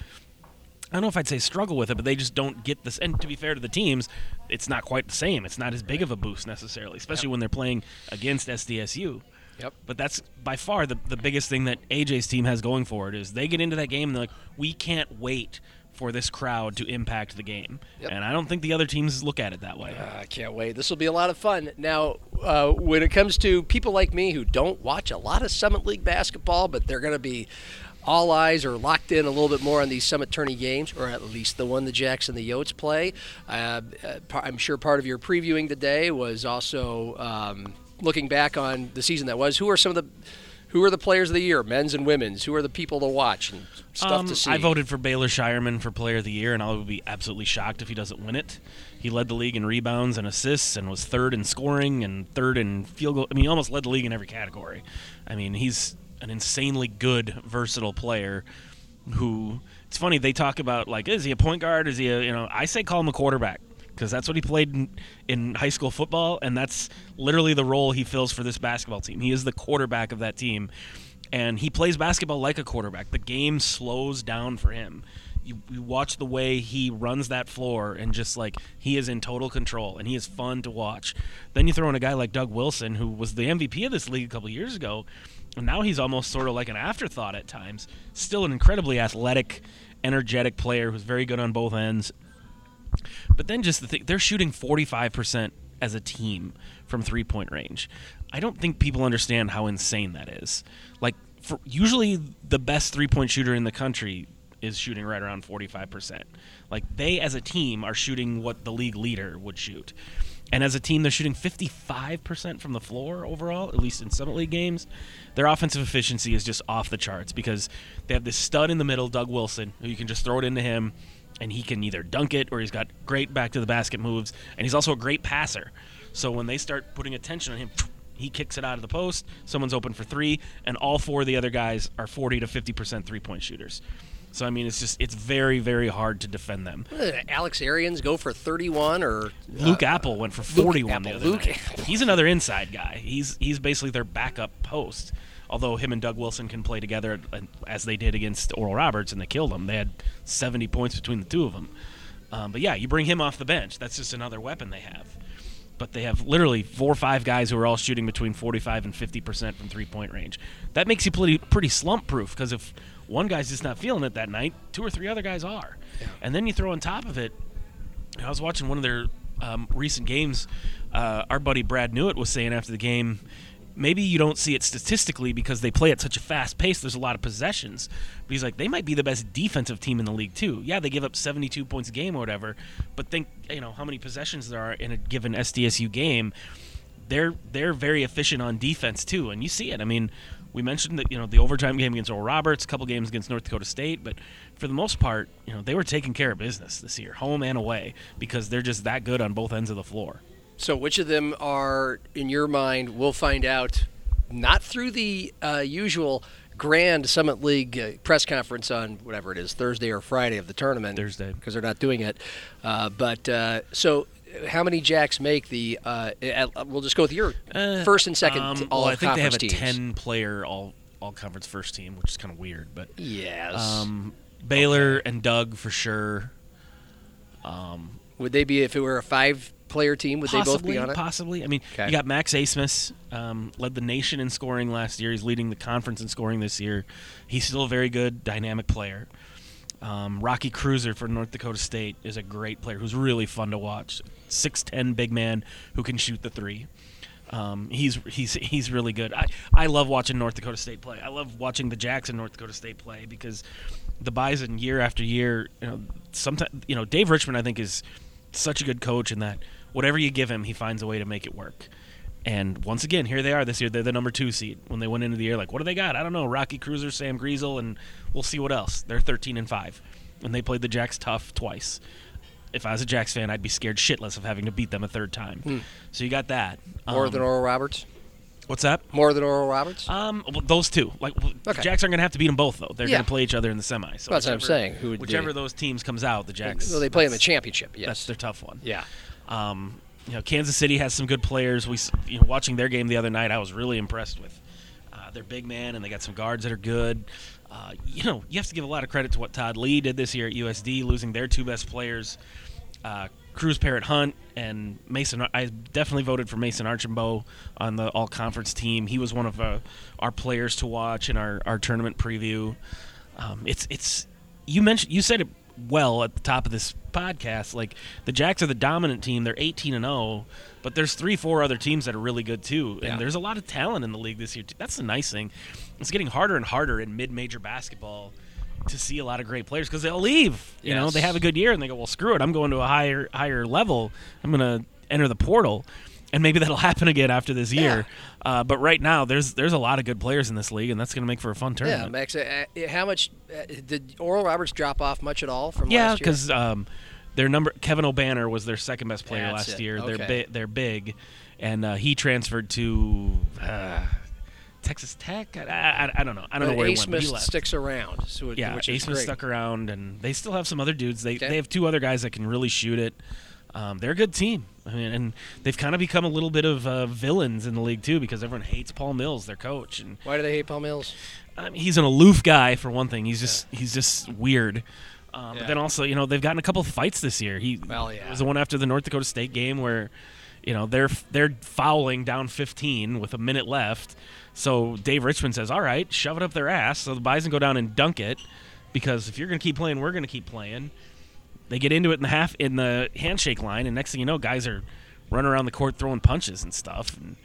B: I don't know if I'd say struggle with it, but they just don't get this. And to be fair to the teams, it's not quite the same. It's not as big of a boost necessarily, especially when they're playing against SDSU.
A: Yep.
B: But that's by far the, the biggest thing that AJ's team has going for it is they get into that game and they're like, we can't wait for this crowd to impact the game.
A: Yep.
B: And I don't think the other teams look at it that way.
A: Uh, I can't wait. This will be a lot of fun. Now, uh, when it comes to people like me who don't watch a lot of Summit League basketball, but they're going to be all eyes are locked in a little bit more on these Summit Tourney games, or at least the one the Jacks and the Yotes play. Uh, uh, I'm sure part of your previewing today was also um, looking back on the season that was. Who are some of the who are the players of the year, men's and women's? Who are the people to watch and stuff
B: Um,
A: to see?
B: I voted for Baylor Scheierman for Player of the Year, and I would be absolutely shocked if he doesn't win it. He led the league in rebounds and assists, and was third in scoring and third in field goal. I mean, he almost led the league in every category. I mean, he's an insanely good, versatile player. Who it's funny they talk about like, is he a point guard? Is he a you know? I say call him a quarterback because that's what he played in, in high school football, and that's literally the role he fills for this basketball team. He is the quarterback of that team, and he plays basketball like a quarterback. The game slows down for him. You, you watch the way he runs that floor, and just like he is in total control, and he is fun to watch. Then you throw in a guy like Doug Wilson, who was the MVP of this league a couple years ago, and now he's almost sort of like an afterthought at times. Still an incredibly athletic, energetic player who's very good on both ends. But then just the thing, they're shooting 45% as a team from three point range. I don't think people understand how insane that is. Like, for, usually the best three point shooter in the country is shooting right around 45%. Like, they as a team are shooting what the league leader would shoot. And as a team, they're shooting 55% from the floor overall, at least in Summit League games. Their offensive efficiency is just off the charts because they have this stud in the middle, Doug Wilson, who you can just throw it into him, and he can either dunk it or he's got great back to the basket moves, and he's also a great passer. So when they start putting attention on him, he kicks it out of the post, someone's open for three, and all four of the other guys are 40 to 50% three point shooters. So I mean, it's just it's very very hard to defend them.
A: Uh, Alex Arians go for 31 or
B: Luke Appel went for 41
A: Appel,
B: the other
A: Luke.
B: He's another inside guy. He's he's basically their backup post. Although him and Doug Wilson can play together uh, as they did against Oral Roberts and they killed him. They had 70 points between the two of them. Um, but yeah, you bring him off the bench. That's just another weapon they have. But they have literally four or five guys who are all shooting between 45 and 50 percent from three point range. That makes you pretty pretty slump proof because if one guy's just not feeling it that night, two or three other guys are. And then you throw on top of it I was watching one of their um, recent games. Uh, our buddy Brad Newitt was saying after the game, maybe you don't see it statistically because they play at such a fast pace. There's a lot of possessions, but he's like they might be the best defensive team in the league too. Yeah, they give up 72 points a game or whatever, but think you know how many possessions there are in a given SDSU game. They're they're very efficient on defense too, and you see it. I mean, we mentioned that you know the overtime game against Oral Roberts, a couple games against North Dakota State, but for the most part, you know they were taking care of business this year, home and away, because they're just that good on both ends of the floor.
A: So, which of them are, in your mind, we'll find out not through the uh, usual grand Summit League uh, press conference on whatever it is, Thursday or Friday of the tournament.
B: Thursday.
A: Because they're not doing it. Uh, but uh, so, how many Jacks make the, uh, at, we'll just go with your first and second
B: Um,
A: t-
B: well,
A: all
B: I think they have a
A: teams.
B: ten-player all all conference first team, which is kind of weird, but
A: Yes.
B: um, Baylor and Doug for sure.
A: would they be, if it were a five player team, would
B: possibly,
A: they both be on it?
B: Possibly. I mean,
A: Okay.
B: you got Max Abmas, um, led the nation in scoring last year. He's leading the conference in scoring this year. He's still a very good, dynamic player. Um, Rocky Kreuser for North Dakota State is a great player who's really fun to watch. 6'10 big man who can shoot the three. Um, he's he's he's really good. I, I love watching North Dakota State play. I love watching the Jackson North Dakota State play because the Bison year after year, you know, sometimes you know Dave Richman I think is such a good coach in that whatever you give him, he finds a way to make it work. And once again, here they are this year. They're the number two seed. When they went into the year, like, what do they got? I don't know. Rocky Kreuser, Sam Griesel, and we'll see what else. They're 13 and five, and they played the Jacks tough twice. If I was a Jacks fan, I'd be scared shitless of having to beat them a third time. So you got that.
A: More
B: Um,
A: than Oral Roberts.
B: what's that?
A: More than Oral Roberts.
B: Um, well, those two. Like, well, the
A: Okay.
B: Jacks aren't going to have to beat them both, though. They're
A: Yeah.
B: going to play each other in the semi. So
A: That's what I'm saying. Who would
B: whichever those teams comes out, the Jacks.
A: well, they play in the championship.
B: That's their tough one.
A: Yeah.
B: Um, you know, Kansas City has some good players. We, you know, watching their game the other night, I was really impressed with uh, their big man, and they got some guards that are good. Uh, you know, you have to give a lot of credit to what Todd Lee did this year at USD, losing their two best players, uh, Cruz Parrott Hunt and Mason. I definitely voted for Mason Archambault on the All Conference team. He was one of uh, our players to watch in our, our tournament preview. Um, it's it's you mentioned you said it well at the top of this podcast. Like the Jacks are the dominant team; they're eighteen and zero, but there's three, four other teams that are really good too, and
A: Yeah.
B: there's a lot of talent in the league this year. Too. That's the nice thing. It's getting harder and harder in mid-major basketball to see a lot of great players because they'll leave. You know, they have a good year and they go, "Well, screw it, I'm going to a higher higher level. I'm going to enter the portal." And maybe that'll happen again after this year, uh, but right now there's there's a lot of good players in this league, and that's going to make for a fun tournament. Yeah.
A: Max. Uh, uh, how much uh, did Oral Roberts drop off much at all from
B: Yeah,
A: last year?
B: Yeah, because um, their number Kevin Obanor was their second best player
A: That's
B: last
A: it.
B: year. They're bi- they're big, and uh, he transferred to uh, Texas Tech. I, I, I don't know. I don't know
A: But
B: where he
A: Ace
B: went. but he left.
A: sticks around, so it,
B: yeah,
A: which
B: Ace stuck around, and they still have some other dudes. They
A: Okay.
B: they have two other guys that can really shoot it. Um, they're a good team. I mean, and they've kind of become a little bit of uh, villains in the league too, because everyone hates Paul Mills, their coach, and
A: Why do they hate Paul Mills?
B: I mean, he's an aloof guy for one thing. He's just he's just weird. Um,
A: Yeah.
B: But then also, you know, they've gotten a couple of fights this year. He
A: Well, yeah.
B: was the one after the North Dakota State game where, you know, they're they're fouling down 15 with a minute left. So Dave Richman says, "All right, shove it up their ass." So the Bison go down and dunk it because if you're going to keep playing, we're going to keep playing. They get into it in the half in the handshake line, and next thing you know, guys are running around the court throwing punches and stuff. And,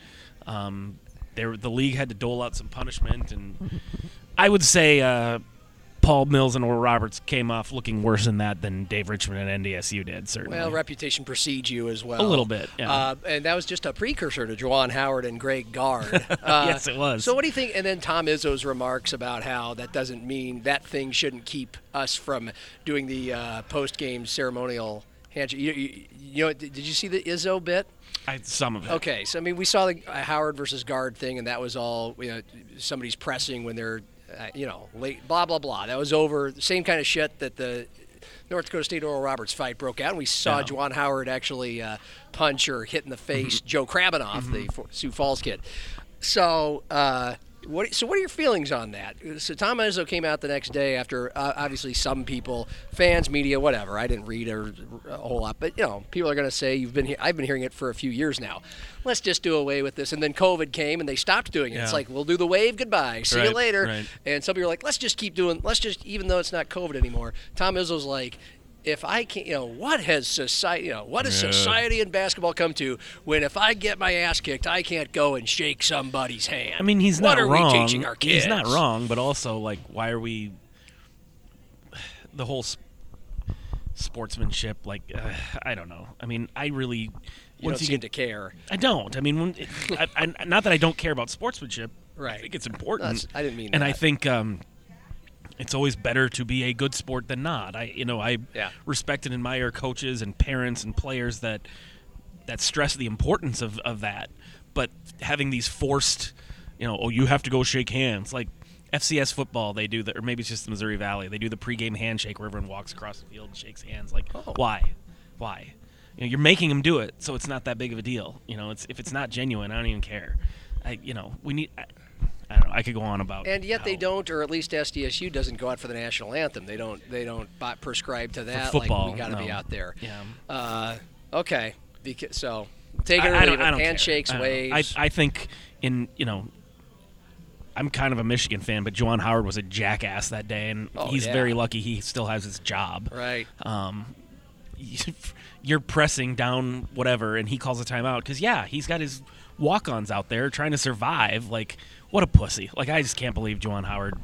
B: um, there, the league had to dole out some punishment, and I would say uh, Paul Mills and Oral Roberts came off looking worse in that than Dave Richman and NDSU did. Certainly,
A: Well, reputation precedes you as well.
B: A little bit, yeah.
A: Uh, and that was just a precursor to Juwan Howard and Greg Gard. Uh,
B: Yes, it was.
A: So what do you think? And then Tom Izzo's remarks about how that doesn't mean that thing shouldn't keep us from doing the uh, post-game ceremonial handshake. You, you, you know, did did you see the Izzo bit?
B: I, some of it.
A: Okay, so I mean, we saw the uh, Howard versus Gard thing, and that was all you know, somebody's pressing when they're, uh, you know, late. Blah blah blah. That was over. The same kind of shit that the North Dakota State Oral Roberts fight broke out, and we saw
B: Yeah.
A: Juwan Howard actually uh, punch or hit in the face Joe Krabbenhoft, the Sioux Falls kid. So. Uh, what, so what are your feelings on that? So Tom Izzo came out the next day after uh, obviously some people, fans, media, whatever. I didn't read a, a whole lot, but you know, people are going to say you've been. He- I've been hearing it for a few years now. Let's just do away with this. And then COVID came and they stopped doing it. It's like we'll do the wave goodbye. See you later.
B: right.
A: And some people are like, let's just keep doing. Let's just even though it's not COVID anymore. Tom Izzo's like. If I can't, you know, what has society, you know, what has
B: Yeah.
A: society and basketball come to when if I get my ass kicked, I can't go and shake somebody's hand?
B: I mean, he's
A: what
B: not
A: are
B: wrong.
A: we teaching our kids?
B: He's not wrong, but also like, why are we? The whole sp- sportsmanship, like, uh, I don't know. I mean, I really
A: You
B: once you get
A: to care.
B: I don't. I mean, it, I, I, not that I don't care about sportsmanship.
A: Right.
B: I think it's important.
A: That's- I didn't mean that.
B: And I think um, it's always better to be a good sport than not. I, you know, I
A: Yeah.
B: respect and admire coaches and parents and players that that stress the importance of, of that. But having these forced, you know, oh, you have to go shake hands, like. FCS football, they do that, or maybe it's just the Missouri Valley. They do the pregame handshake where everyone walks across the field and shakes hands. Like,
A: Oh.
B: why? Why? You know, you're making them do it, so it's not that big of a deal. You know, it's if it's not genuine, I don't even care. I, you know, we need. I, I don't know. I could go on about.
A: And yet they don't, or at least SDSU doesn't go out for the national anthem. They don't. They don't prescribe to that.
B: football,
A: like we got to be out there.
B: Yeah.
A: Uh, okay. Because, so take it or
B: I, I
A: leave
B: don't,
A: it.
B: I don't.
A: Handshakes,
B: I
A: waves.
B: I, I think in you know. I'm kind of a Michigan fan, but Juwan Howard was a jackass that day, and
A: Oh,
B: he's
A: yeah.
B: very lucky he still has his job.
A: right.
B: um, you're pressing down whatever, and he calls a timeout because yeah, he's got his walk-ons out there trying to survive. Like, what a pussy! Like, I just can't believe Juwan Howard.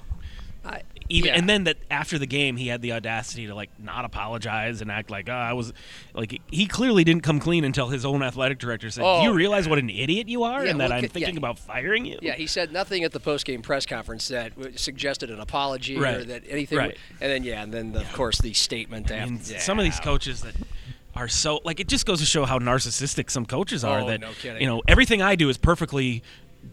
A: I,
B: Even
A: yeah.
B: and then that after the game, he had the audacity to like not apologize and act like oh, I was like he clearly didn't come clean until his own athletic director said,
A: Oh,
B: "Do you oh. realize what an idiot you are,
A: Yeah,
B: and that
A: well,
B: I'm
A: c- yeah.
B: thinking about firing you."
A: Yeah, he said nothing at the post-game press conference that suggested an apology or that anything.
B: Right.
A: And then yeah, and then the, of course the statement
B: I
A: after.
B: mean,
A: yeah.
B: some of these coaches that are so like it just goes to show how narcissistic some coaches are.
A: Oh,
B: that
A: no
B: you know everything I do is perfectly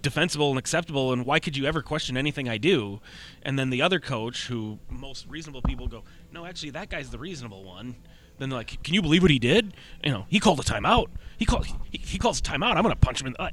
B: defensible and acceptable, and why could you ever question anything I do? And then the other coach, who most reasonable people go, no, actually that guy's the reasonable one. Then they're like, can you believe what he did? You know, he called a timeout. He called he, he calls a timeout. I'm gonna punch him in. The,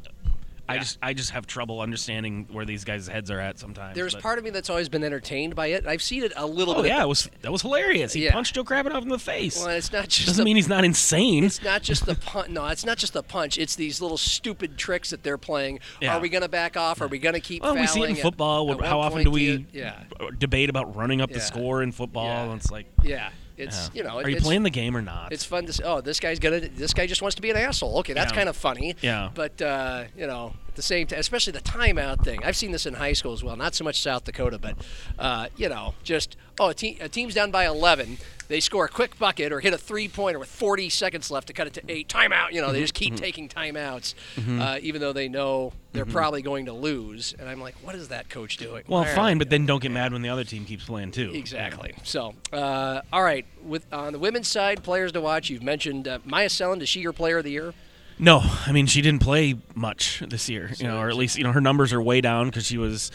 B: I, just I just have trouble understanding where these guys' heads are at sometimes.
A: There's
B: but-
A: part of me that's always been entertained by it. I've seen it a little bit.
B: Oh
A: bit.
B: yeah, it was that was hilarious. He
A: Yeah.
B: punched Joe Krabbenhoft in the face.
A: Well, it's not just
B: Doesn't
A: the-
B: mean he's not insane.
A: It's not just the punch. No, it's not just the punch. It's these little stupid tricks that they're playing.
B: Yeah.
A: Are we going to back off? Are we going to keep?
B: Well, we see it in?
A: At-
B: football.
A: at
B: how often do we
A: you- yeah,
B: debate about running up the score in football? And it's like,
A: yeah. It's
B: yeah.
A: you know.
B: are you playing the game or not?
A: It's fun to say. Oh, this guy's gonna. This guy just wants to be an asshole. Okay, that's
B: Yeah.
A: kind of funny.
B: Yeah.
A: But uh, you know, at the same time, especially the timeout thing. I've seen this in high school as well. Not so much South Dakota, but uh, you know, just oh, a, te- a team's down by 11. They score a quick bucket or hit a three-pointer with 40 seconds left to cut it to eight. Timeout. You know, they just keep
B: Mm-hmm.
A: taking timeouts, uh, even though they know they're probably going to lose. And I'm like, what is that coach doing?
B: well,
A: Why
B: fine, but then don't get mad when the other team keeps playing too.
A: Exactly. So, uh, all right. With on the women's side, players to watch. You've mentioned uh, Myah Selland. Is she your player of the year?
B: No, I mean she didn't play much this year, you know, or at least you know her numbers are way down because she was,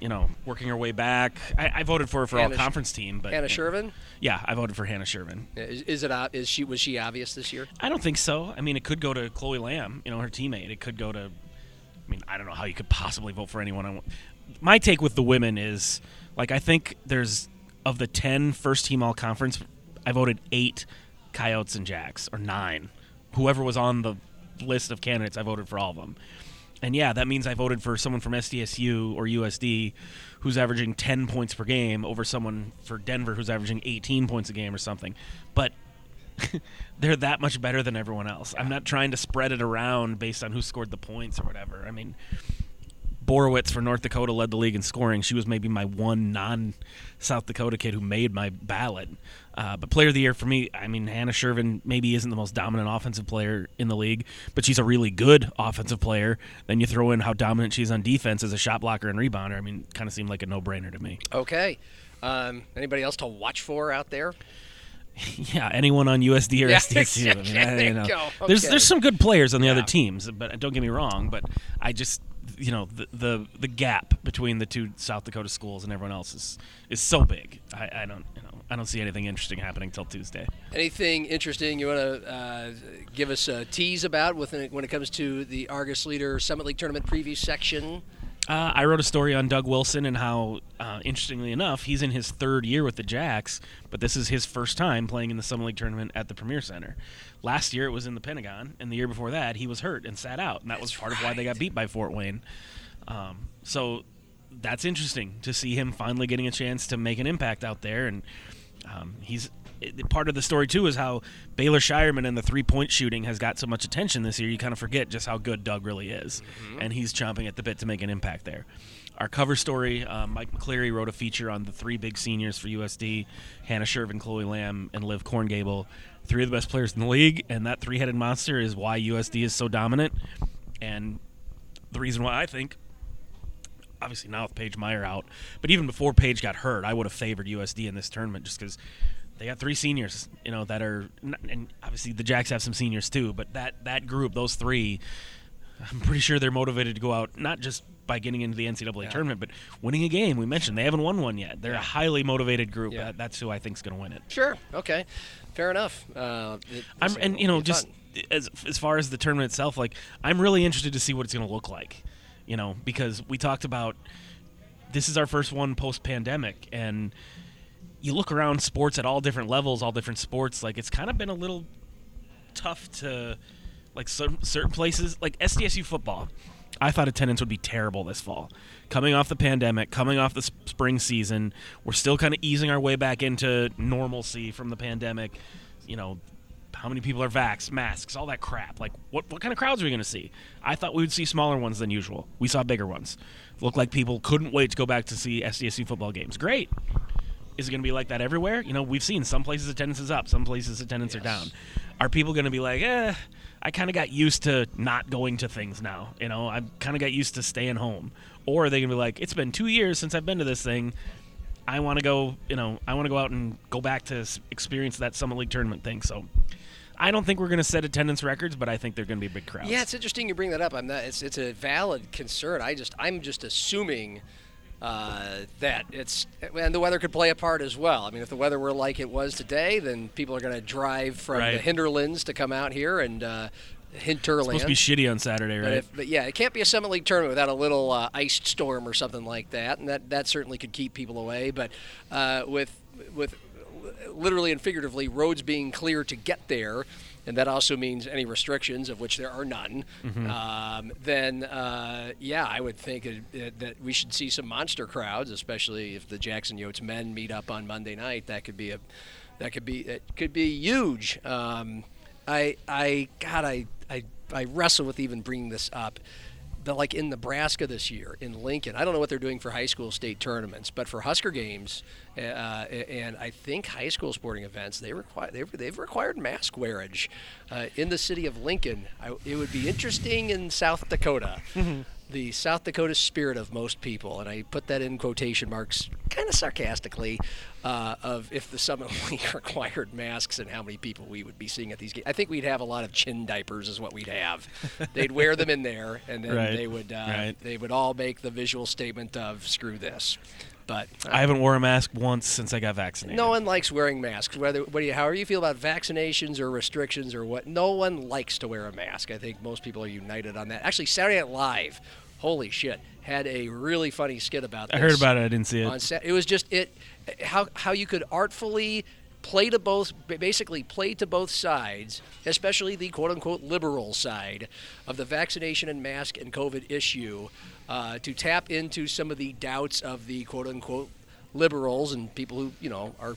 B: you know, working her way back. I, I voted for her for
A: Hannah
B: all conference team, but
A: Hannah Sjerven.
B: yeah, I voted for Hannah Sjerven.
A: Is, is it is she was she obvious this year?
B: I don't think so. I mean, it could go to Chloe Lamb, you know, her teammate. It could go to. I mean, I don't know how you could possibly vote for anyone. My take with the women is like I think there's of the 10 first team all conference, I voted eight Coyotes and Jacks or nine, whoever was on the list of candidates. I voted for all of them. And yeah, that means I voted for someone from SDSU or USD who's averaging 10 points per game over someone for Denver who's averaging 18 points a game or something. But they're that much better than everyone else. I'm not trying to spread it around based on who scored the points or whatever. I mean, Borowitz for North Dakota led the league in scoring. She was maybe my one non South Dakota kid who made my ballot. Uh, but player of the year for me, I mean, Hannah Sjerven maybe isn't the most dominant offensive player in the league, but she's a really good offensive player. Then you throw in how dominant she's on defense as a shot blocker and rebounder. I mean, kind of seemed like a no brainer to me.
A: Okay. Um, anybody else to watch for out there?
B: Yeah, anyone on USD or
A: Yeah,
B: SDSU. I mean, I- you know.
A: go.
B: There's
A: Okay.
B: there's some good players on the other teams, but don't get me wrong. But I just you know the the, the gap between the two South Dakota schools and everyone else is is so big. I, I don't you know I don't see anything interesting happening till Tuesday.
A: Anything interesting you want to uh, give us a tease about with when it comes to the Argus Leader Summit League Tournament preview section?
B: Uh, I wrote a story on Doug Wilson and how, uh, interestingly enough, he's in his third year with the Jacks, but this is his first time playing in the Summit League tournament at the Premier Center. Last year it was in the Pentagon, and the year before that he was hurt and sat out, and that was part of why they got beat by Fort Wayne. Um, so that's interesting to see him finally getting a chance to make an impact out there, and um, he's it- part of the story too is how Baylor Scheierman and the three point shooting has got so much attention this year. You kind of forget just how good Doug really is, and he's chomping at the bit to make an impact there. Our cover story, uh, Mike McCleary wrote a feature on the three big seniors for USD: Hannah Sjerven, Chloe Lamb, and Liv Korngable, three of the best players in the league, and that three-headed monster is why USD is so dominant, and the reason why I think obviously now with Paige Meyer out, but even before Paige got hurt, I would have favored USD in this tournament just because they got three seniors, you know, that are, and obviously the Jacks have some seniors too, but that that group, those three, I'm pretty sure they're motivated to go out not just by getting into the NCAA tournament, but winning a game. We mentioned they haven't won one yet. They're a highly motivated group.
A: Yeah.
B: That, that's who I think is going to win it.
A: Sure. Okay. Fair enough. Uh, it-
B: I'm, and you know, just
A: fun.
B: as as far as the tournament itself, like I'm really interested to see what it's going to look like. You know, because we talked about this is our first one post pandemic, and you look around sports at all different levels, all different sports. Like it's kind of been a little tough to like some certain places, like SDSU football. I thought attendance would be terrible this fall. Coming off the pandemic, coming off the s- spring season, we're still kind of easing our way back into normalcy from the pandemic. You know, how many people are vaxxed, masks, all that crap. Like, what what kind of crowds are we going to see? I thought we would see smaller ones than usual. We saw bigger ones. Looked like people couldn't wait to go back to see SDSU football games. Great. Is it going to be like that everywhere? You know, we've seen some places attendance is up, some places attendance are down. Are people going to be like, eh, I kind of got used to not going to things now. You know, I kind of got used to staying home. Or are they going to be like, it's been two years since I've been to this thing. I want to go, you know, I want to go out and go back to experience that Summit League tournament thing. So I don't think we're going to set attendance records, but I think they're going to be big crowds.
A: Yeah, it's interesting you bring that up. I'm not. It's it's a valid concern. I just I'm just assuming uh, that it's and the weather could play a part as well. I mean, if the weather were like it was today, then people are going to drive from the
B: Right.
A: hinterlands to come out here and uh, hinterland.
B: It's supposed to be shitty on Saturday,
A: But,
B: right?
A: if, but yeah, it can't be a Summit League tournament without a little uh, ice storm or something like that, and that, that certainly could keep people away. But uh, with with literally and figuratively roads being clear to get there, and that also means any restrictions, of which there are none. Um, then uh, yeah, I would think it, it, that we should see some monster crowds, especially if the Jackson Yotes men meet up on Monday night. That could be a that could be it could be huge. Um, I I God I I I wrestle with even bringing this up. But like in Nebraska this year, in Lincoln, I don't know what they're doing for high school state tournaments, but for Husker games, uh, and I think high school sporting events, they require they've, they've required mask wearage uh, in the city of Lincoln. I, it would be interesting in South Dakota, the South Dakota spirit of most people, and I put that in quotation marks, kind of sarcastically, uh, of if the Summit League required masks and how many people we would be seeing at these games. I think we'd have a lot of chin diapers, is what we'd have. They'd wear them in there, and then
B: Right.
A: they would uh,
B: Right.
A: they would all make the visual statement of "screw this." But uh,
B: I haven't worn a mask once since I got vaccinated.
A: no one likes wearing masks. Whether what do you, however you feel about vaccinations or restrictions or what, no one likes to wear a mask. I think most people are united on that. Actually, Saturday Night Live, holy shit, had a really funny skit about this.
B: I heard about it. I didn't see it.
A: Sa- it was just it how how you could artfully play to both basically play to both sides, especially the quote unquote liberal side of the vaccination and mask and COVID issue, uh, to tap into some of the doubts of the quote unquote liberals and people who you know are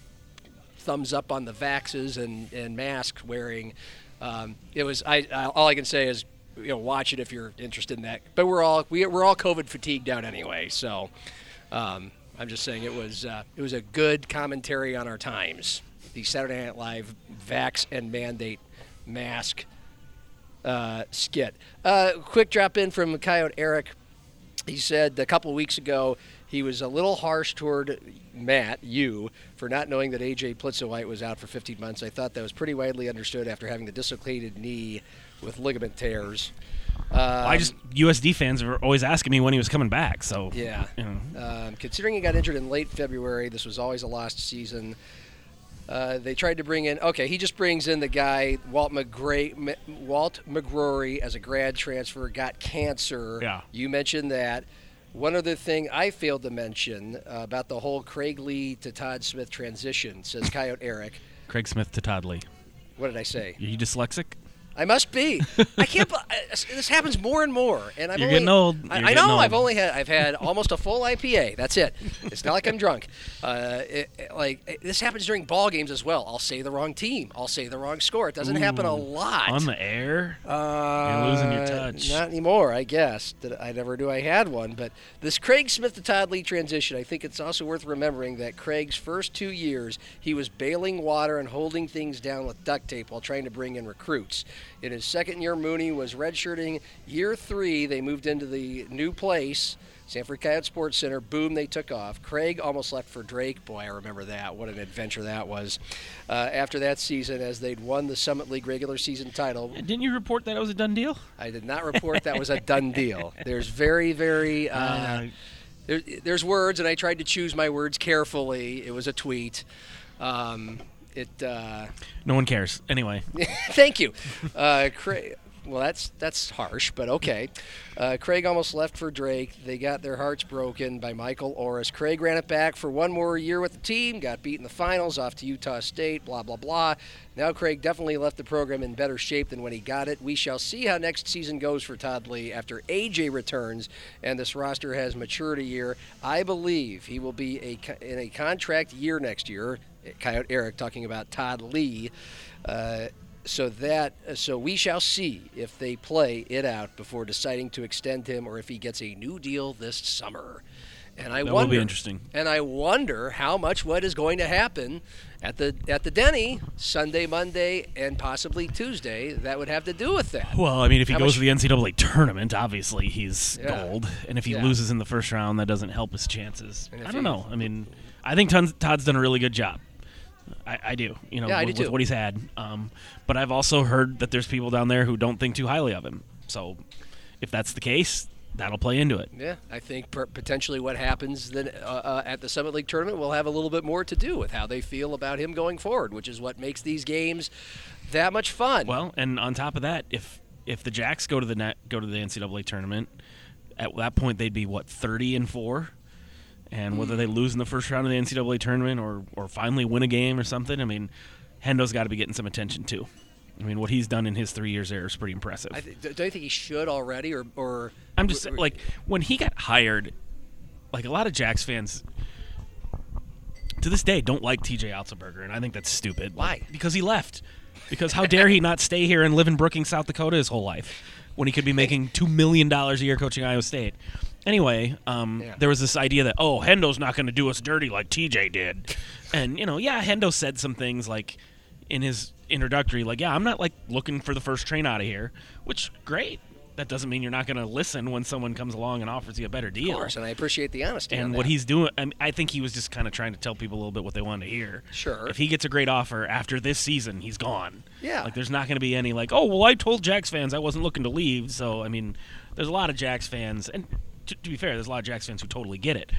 A: thumbs up on the vaxes and, and mask wearing. Um, it was I, I all I can say is you know watch it if you're interested in that. But we're all we, we're all COVID fatigued out anyway, so um, I'm just saying it was uh, it was a good commentary on our times. The Saturday Night Live vax and mandate mask uh, skit. Uh, quick drop in from Coyote Eric. He said a couple weeks ago he was a little harsh toward Matt, you, for not knowing that AJ Plitzuweit was out for 15 months. I thought that was pretty widely understood after having the dislocated knee with ligament tears. Um,
B: I just USD fans were always asking me when he was coming back. So
A: Yeah.
B: you know.
A: Um, considering he got injured in late February, this was always a lost season. Uh, they tried to bring in. Okay, he just brings in the guy Walt McGray, M- Walt McGrory as a grad transfer. Got cancer.
B: Yeah.
A: You mentioned that. One other thing I failed to mention uh, about the whole Craig Lee to Todd Smith transition says Coyote Eric.
B: Craig Smith to Todd Lee.
A: What did I say?
B: Are you dyslexic?
A: I must be. I can't. I- This happens more and more, and I'm
B: You're
A: only,
B: getting old.
A: I,
B: You're
A: I
B: getting
A: know.
B: old.
A: I've only had. I've had almost a full IPA. That's it. It's not like I'm drunk. Uh, it, it- like it- this happens during ball games as well. I'll say the wrong team. I'll say the wrong score. It doesn't happen a lot.
B: On the air?
A: Uh,
B: You're losing your touch.
A: Not anymore, I guess. That I never knew I had one. But this Craig Smith to Todd Lee transition, I think it's also worth remembering that Craig's first two years, he was bailing water and holding things down with duct tape while trying to bring in recruits. In his second year, Mooney was redshirting. Year three, they moved into the new place. Sanford Coyote Sports Center. Boom, they took off. Craig almost left for Drake. Boy, I remember that. What an adventure that was. Uh, after that season, as they'd won the Summit League regular season title,
B: Didn't you report that it was a done deal?
A: I did not report that was a done deal. There's very, very. Uh,
B: Uh,
A: there, there's words, and I tried to choose my words carefully. It was a tweet. Um, it. Uh,
B: no one cares. Anyway,
A: thank you, uh, Craig. Well, that's that's harsh, but okay. Uh, Craig almost left for Drake. They got their hearts broken by Michael Orris. Craig ran it back for one more year with the team. Got beat in the finals, off to Utah State. Blah blah blah. Now Craig definitely left the program in better shape than when he got it. We shall see how next season goes for Todd Lee after AJ returns and this roster has matured a year. I believe he will be a in a contract year next year. Coyote Eric talking about Todd Lee. Uh, so that so we shall see if they play it out before deciding to extend him or if he gets a new deal this summer. And I
B: That will
A: wonder,
B: be interesting.
A: And I wonder how much what is going to happen at the at the Denny Sunday, Monday, and possibly Tuesday that would have to do with that.
B: Well, I mean, if he
A: How
B: goes
A: much-
B: to the NCAA tournament, obviously he's
A: Yeah.
B: gold, and if he
A: Yeah.
B: loses in the first round, that doesn't help his chances. I don't
A: he-
B: know. I mean, I think Todd's done a really good job. I, I do. You know,
A: Yeah,
B: with,
A: do
B: with what he's had. Um, but I've also heard that there's people down there who don't think too highly of him. So, if that's the case, that'll play into it.
A: Yeah, I think per- potentially what happens then uh, uh, at the Summit League tournament will have a little bit more to do with how they feel about him going forward, which is what makes these games that much fun.
B: Well, and on top of that, if if the Jacks go to the net, go to the NCAA tournament, at that point they'd be what thirty and four, and whether mm. they lose in the first round of the NCAA tournament or or finally win a game or something, I mean, Hendo's got to be getting some attention too. I mean, what he's done in his three years there is pretty impressive.
A: I th- don't you think he should already, or or
B: I'm just like when he got hired, like a lot of Jacks fans to this day don't like TJ Otzelberger, and I think that's stupid. Like,
A: Why?
B: because he left. Because how dare he not stay here and live in Brookings, South Dakota his whole life when he could be making two million dollars a year coaching Iowa State. Anyway, um,
A: Yeah.
B: there was this idea that oh, Hendo's not going to do us dirty like TJ did, and you know, yeah, Hendo said some things like in his introductory, like, yeah, I'm not like looking for the first train out of here, which great. That doesn't mean you're not going to listen when someone comes along and offers you a better deal.
A: of course, and I appreciate the honesty. on
B: And what he's doing, I, mean, I think he was just kind of trying to tell people a little bit what they wanted to hear.
A: Sure.
B: If he gets a great offer after this season, he's gone.
A: Yeah.
B: Like there's not going to be any like, oh well, I told Jacks fans I wasn't looking to leave. So I mean, there's a lot of Jacks fans, and to, to be fair, there's a lot of Jacks fans who totally get it.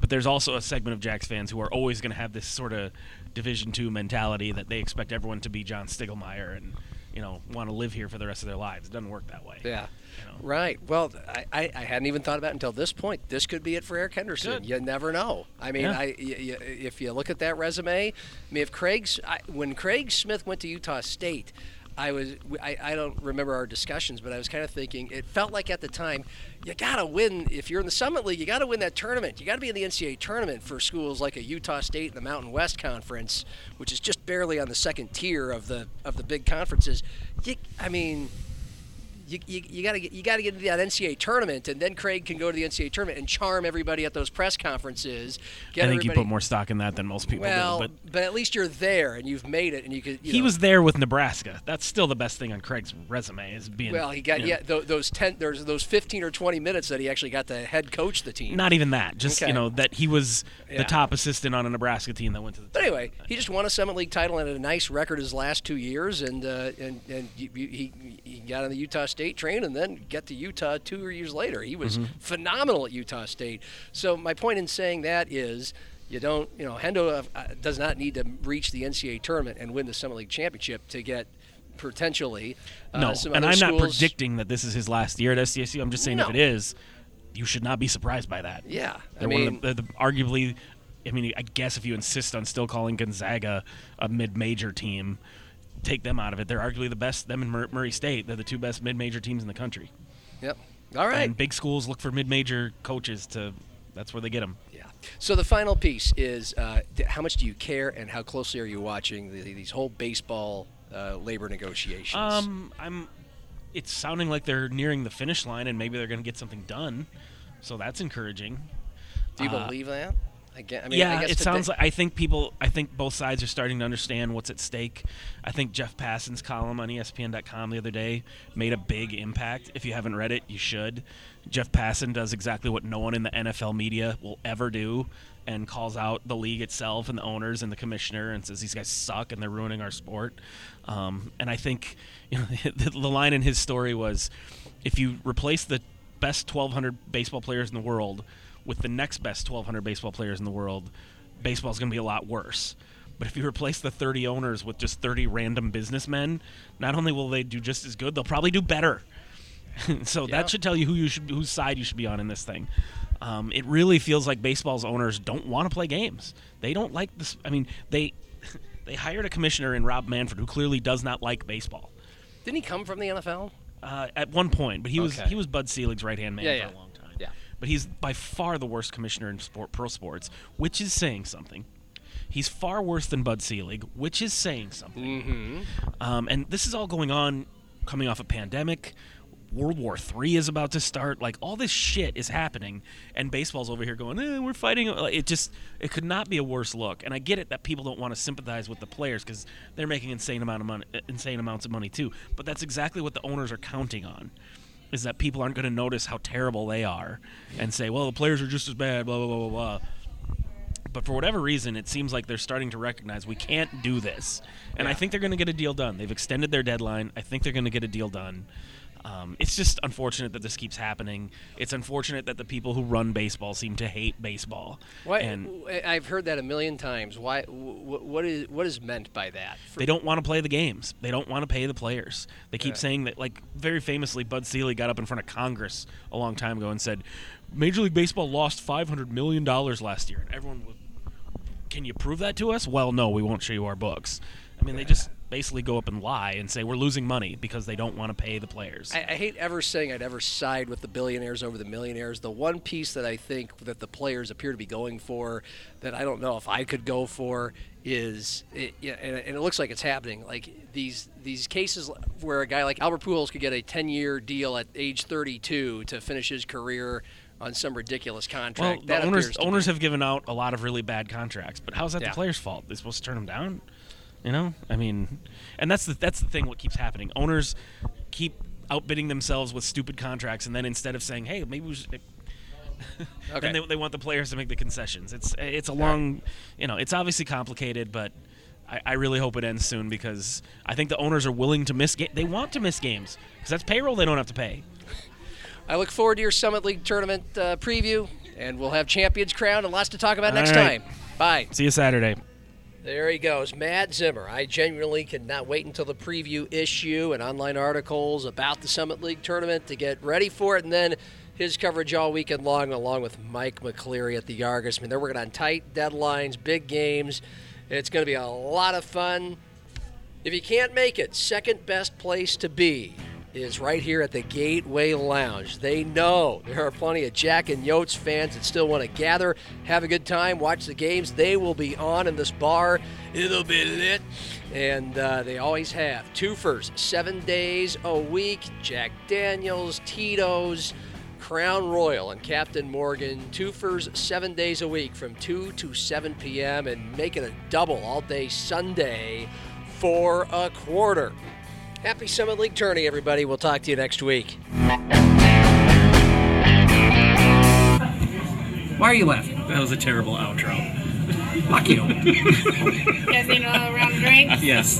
B: But there's also a segment of Jacks fans who are always going to have this sort of Division two mentality that they expect everyone to be John Stiegelmeier and you know want to live here for the rest of their lives. It doesn't work that way.
A: Yeah.
B: You know?
A: Right. Well, I, I, I hadn't even thought about it until this point. This could be it for Eric Henderson.
B: Good.
A: You never know. I mean,
B: Yeah.
A: I, y- y- if you look at that resume, I mean, if Craig's I, when Craig Smith went to Utah State, I was I, I don't remember our discussions, but I was kind of thinking it felt like at the time you gotta win if you're in the Summit League, you gotta win that tournament. You gotta be in the NCAA tournament for schools like a Utah State and the Mountain West Conference, which is just barely on the second tier of the of the big conferences. You, I mean you, you, you gotta get you gotta get into that NCAA tournament, and then Craig can go to the NCAA tournament and charm everybody at those press conferences.
B: I think you put more stock in that than most people
A: well,
B: do. But
A: at least you're there and you've made it, and you could. You
B: he
A: know,
B: was there with Nebraska. That's still the best thing on Craig's resume is being.
A: Well, he got
B: you know,
A: yeah th- those ten there's those 15 or 20 minutes that he actually got to head coach the team.
B: Not even that. Just
A: Okay.
B: you know that he was
A: Yeah.
B: the top assistant on a Nebraska team that went to the.
A: But anyway, he just won a Summit League title and had a nice record his last two years, and uh, and and he, he he got on the Utah State train and then get to Utah two years later. He was phenomenal at Utah State. So my point in saying that is. You don't, you know, Hendo uh, does not need to reach the NCAA tournament and win the Summit League championship to get potentially. Uh,
B: no, and I'm not predicting that this is his last year at SDSU. I'm just saying if it is, you should not be surprised by that.
A: Yeah, I
B: They're one
A: mean,
B: the, the arguably. I mean, I guess if you insist on still calling Gonzaga a mid-major team, take them out of it. They're arguably the best. Them and Murray State. They're the two best mid-major teams in the country.
A: yep. All right.
B: And big schools look for mid-major coaches to. That's where they get them.
A: Yeah. So the final piece is uh, how much do you care and how closely are you watching the, these whole baseball uh, labor negotiations?
B: Um, I'm. It's sounding like they're nearing the finish line, and maybe they're going to get something done. So that's encouraging.
A: do you
B: uh,
A: believe that? I guess, I mean,
B: yeah,
A: I guess
B: it sounds like. I think people. I think both sides are starting to understand what's at stake. I think Jeff Passan's column on ESPN.com the other day made a big impact. If you haven't read it, you should. Jeff Passan does exactly what no one in the NFL media will ever do, and calls out the league itself and the owners and the commissioner and says these guys suck and they're ruining our sport. Um, and I think you know the, the line in his story was, if you replace the best 1,200 baseball players in the world with the next best 1,200 baseball players in the world, baseball's going to be a lot worse. But if you replace the 30 owners with just 30 random businessmen, not only will they do just as good, they'll probably do better. so
A: Yeah.
B: that should tell you who you should, whose side you should be on in this thing. Um, it really feels like baseball's owners don't want to play games. They don't like this. I mean, they they hired a commissioner in Rob Manfred who clearly does not like baseball
A: Didn't he come from the NFL?
B: uh, at one point, but he was he was Bud Selig's right hand man
A: Yeah,
B: for
A: yeah.
B: a long. But he's by far the worst commissioner in sport pro sports, which is saying something. He's far worse than Bud Selig, which is saying something.
A: Mm-hmm.
B: Um, and this is all going on coming off a pandemic. World War III is about to start. Like all this shit is happening, and baseball's over here going, eh, "We're fighting." It just it could not be a worse look. And I get it that people don't want to sympathize with the players because they're making insane amount of money, insane amounts of money too. But that's exactly what the owners are counting on, is that people aren't going to notice how terrible they are and say, "Well, the players are just as bad." Blah blah blah blah blah. But for whatever reason, it seems like they're starting to recognize we can't do this. And I think they're going to get a deal done. They've extended their deadline. I think they're going to get a deal done. Um, it's just unfortunate that this keeps happening. It's unfortunate that the people who run baseball seem to hate baseball.
A: Why,
B: And
A: I've heard that a million times. Why? wh- What is what is meant by that? For-
B: they don't want to play the games. They don't want to pay the players. They keep
A: Yeah.
B: saying that, like, very famously, Bud Selig got up in front of Congress a long time ago and said, Major League Baseball lost $500 million last year. And everyone was, can you prove that to us? Well, no, we won't show you our books. I mean, they just basically go up and lie and say we're losing money because they don't want to pay the players.
A: I, I hate ever saying I'd ever side with the billionaires over the millionaires. The one piece that I think that the players appear to be going for that I don't know if I could go for is, it, yeah, and, and it looks like it's happening. Like these these cases where a guy like Albert Pujols could get a 10-year deal at age 32 to finish his career on some ridiculous
B: well,
A: contract.
B: the
A: that
B: owners owners
A: be-
B: have given out a lot of really bad contracts, but how's that
A: Yeah.
B: the players' fault? They're supposed to turn them down. You know, I mean, and that's the that's the thing. What keeps happening? Owners keep outbidding themselves with stupid contracts, and then instead of saying, "Hey, maybe we should,"
A: Okay.
B: then they, they want the players to make the concessions. It's it's a long, you know, it's obviously complicated, but I, I really hope it ends soon because I think the owners are willing to miss. Ga- they want to miss games because that's payroll they don't have to pay.
A: I look forward to your Summit League tournament uh, preview, and we'll have champions crowned and lots to talk about
B: All
A: next
B: right.
A: time. Bye.
B: See you Saturday.
A: There he goes, Matt Zimmer. I genuinely cannot wait until the preview issue and online articles about the Summit League tournament to get ready for it, and then his coverage all weekend long, along with Mike McCleary at the Argus. I mean, they're working on tight deadlines, big games. It's going to be a lot of fun. If you can't make it, second best place to be is right here at the Gateway Lounge. They know there are plenty of Jack and Yotes fans that still want to gather, have a good time, watch the games. They will be on in this bar. It'll be lit. And uh, they always have. Twofers, seven days a week. Jack Daniels, Tito's, Crown Royal, and Captain Morgan. Twofers, seven days a week from 2 to 7 p.m. and make it a double all day Sunday for a quarter. Happy Summit League tourney, everybody. We'll talk to you next week.
C: Why are you laughing?
D: That was a terrible outro.
C: Fuck you.
E: Casino round drinks.
D: Yes.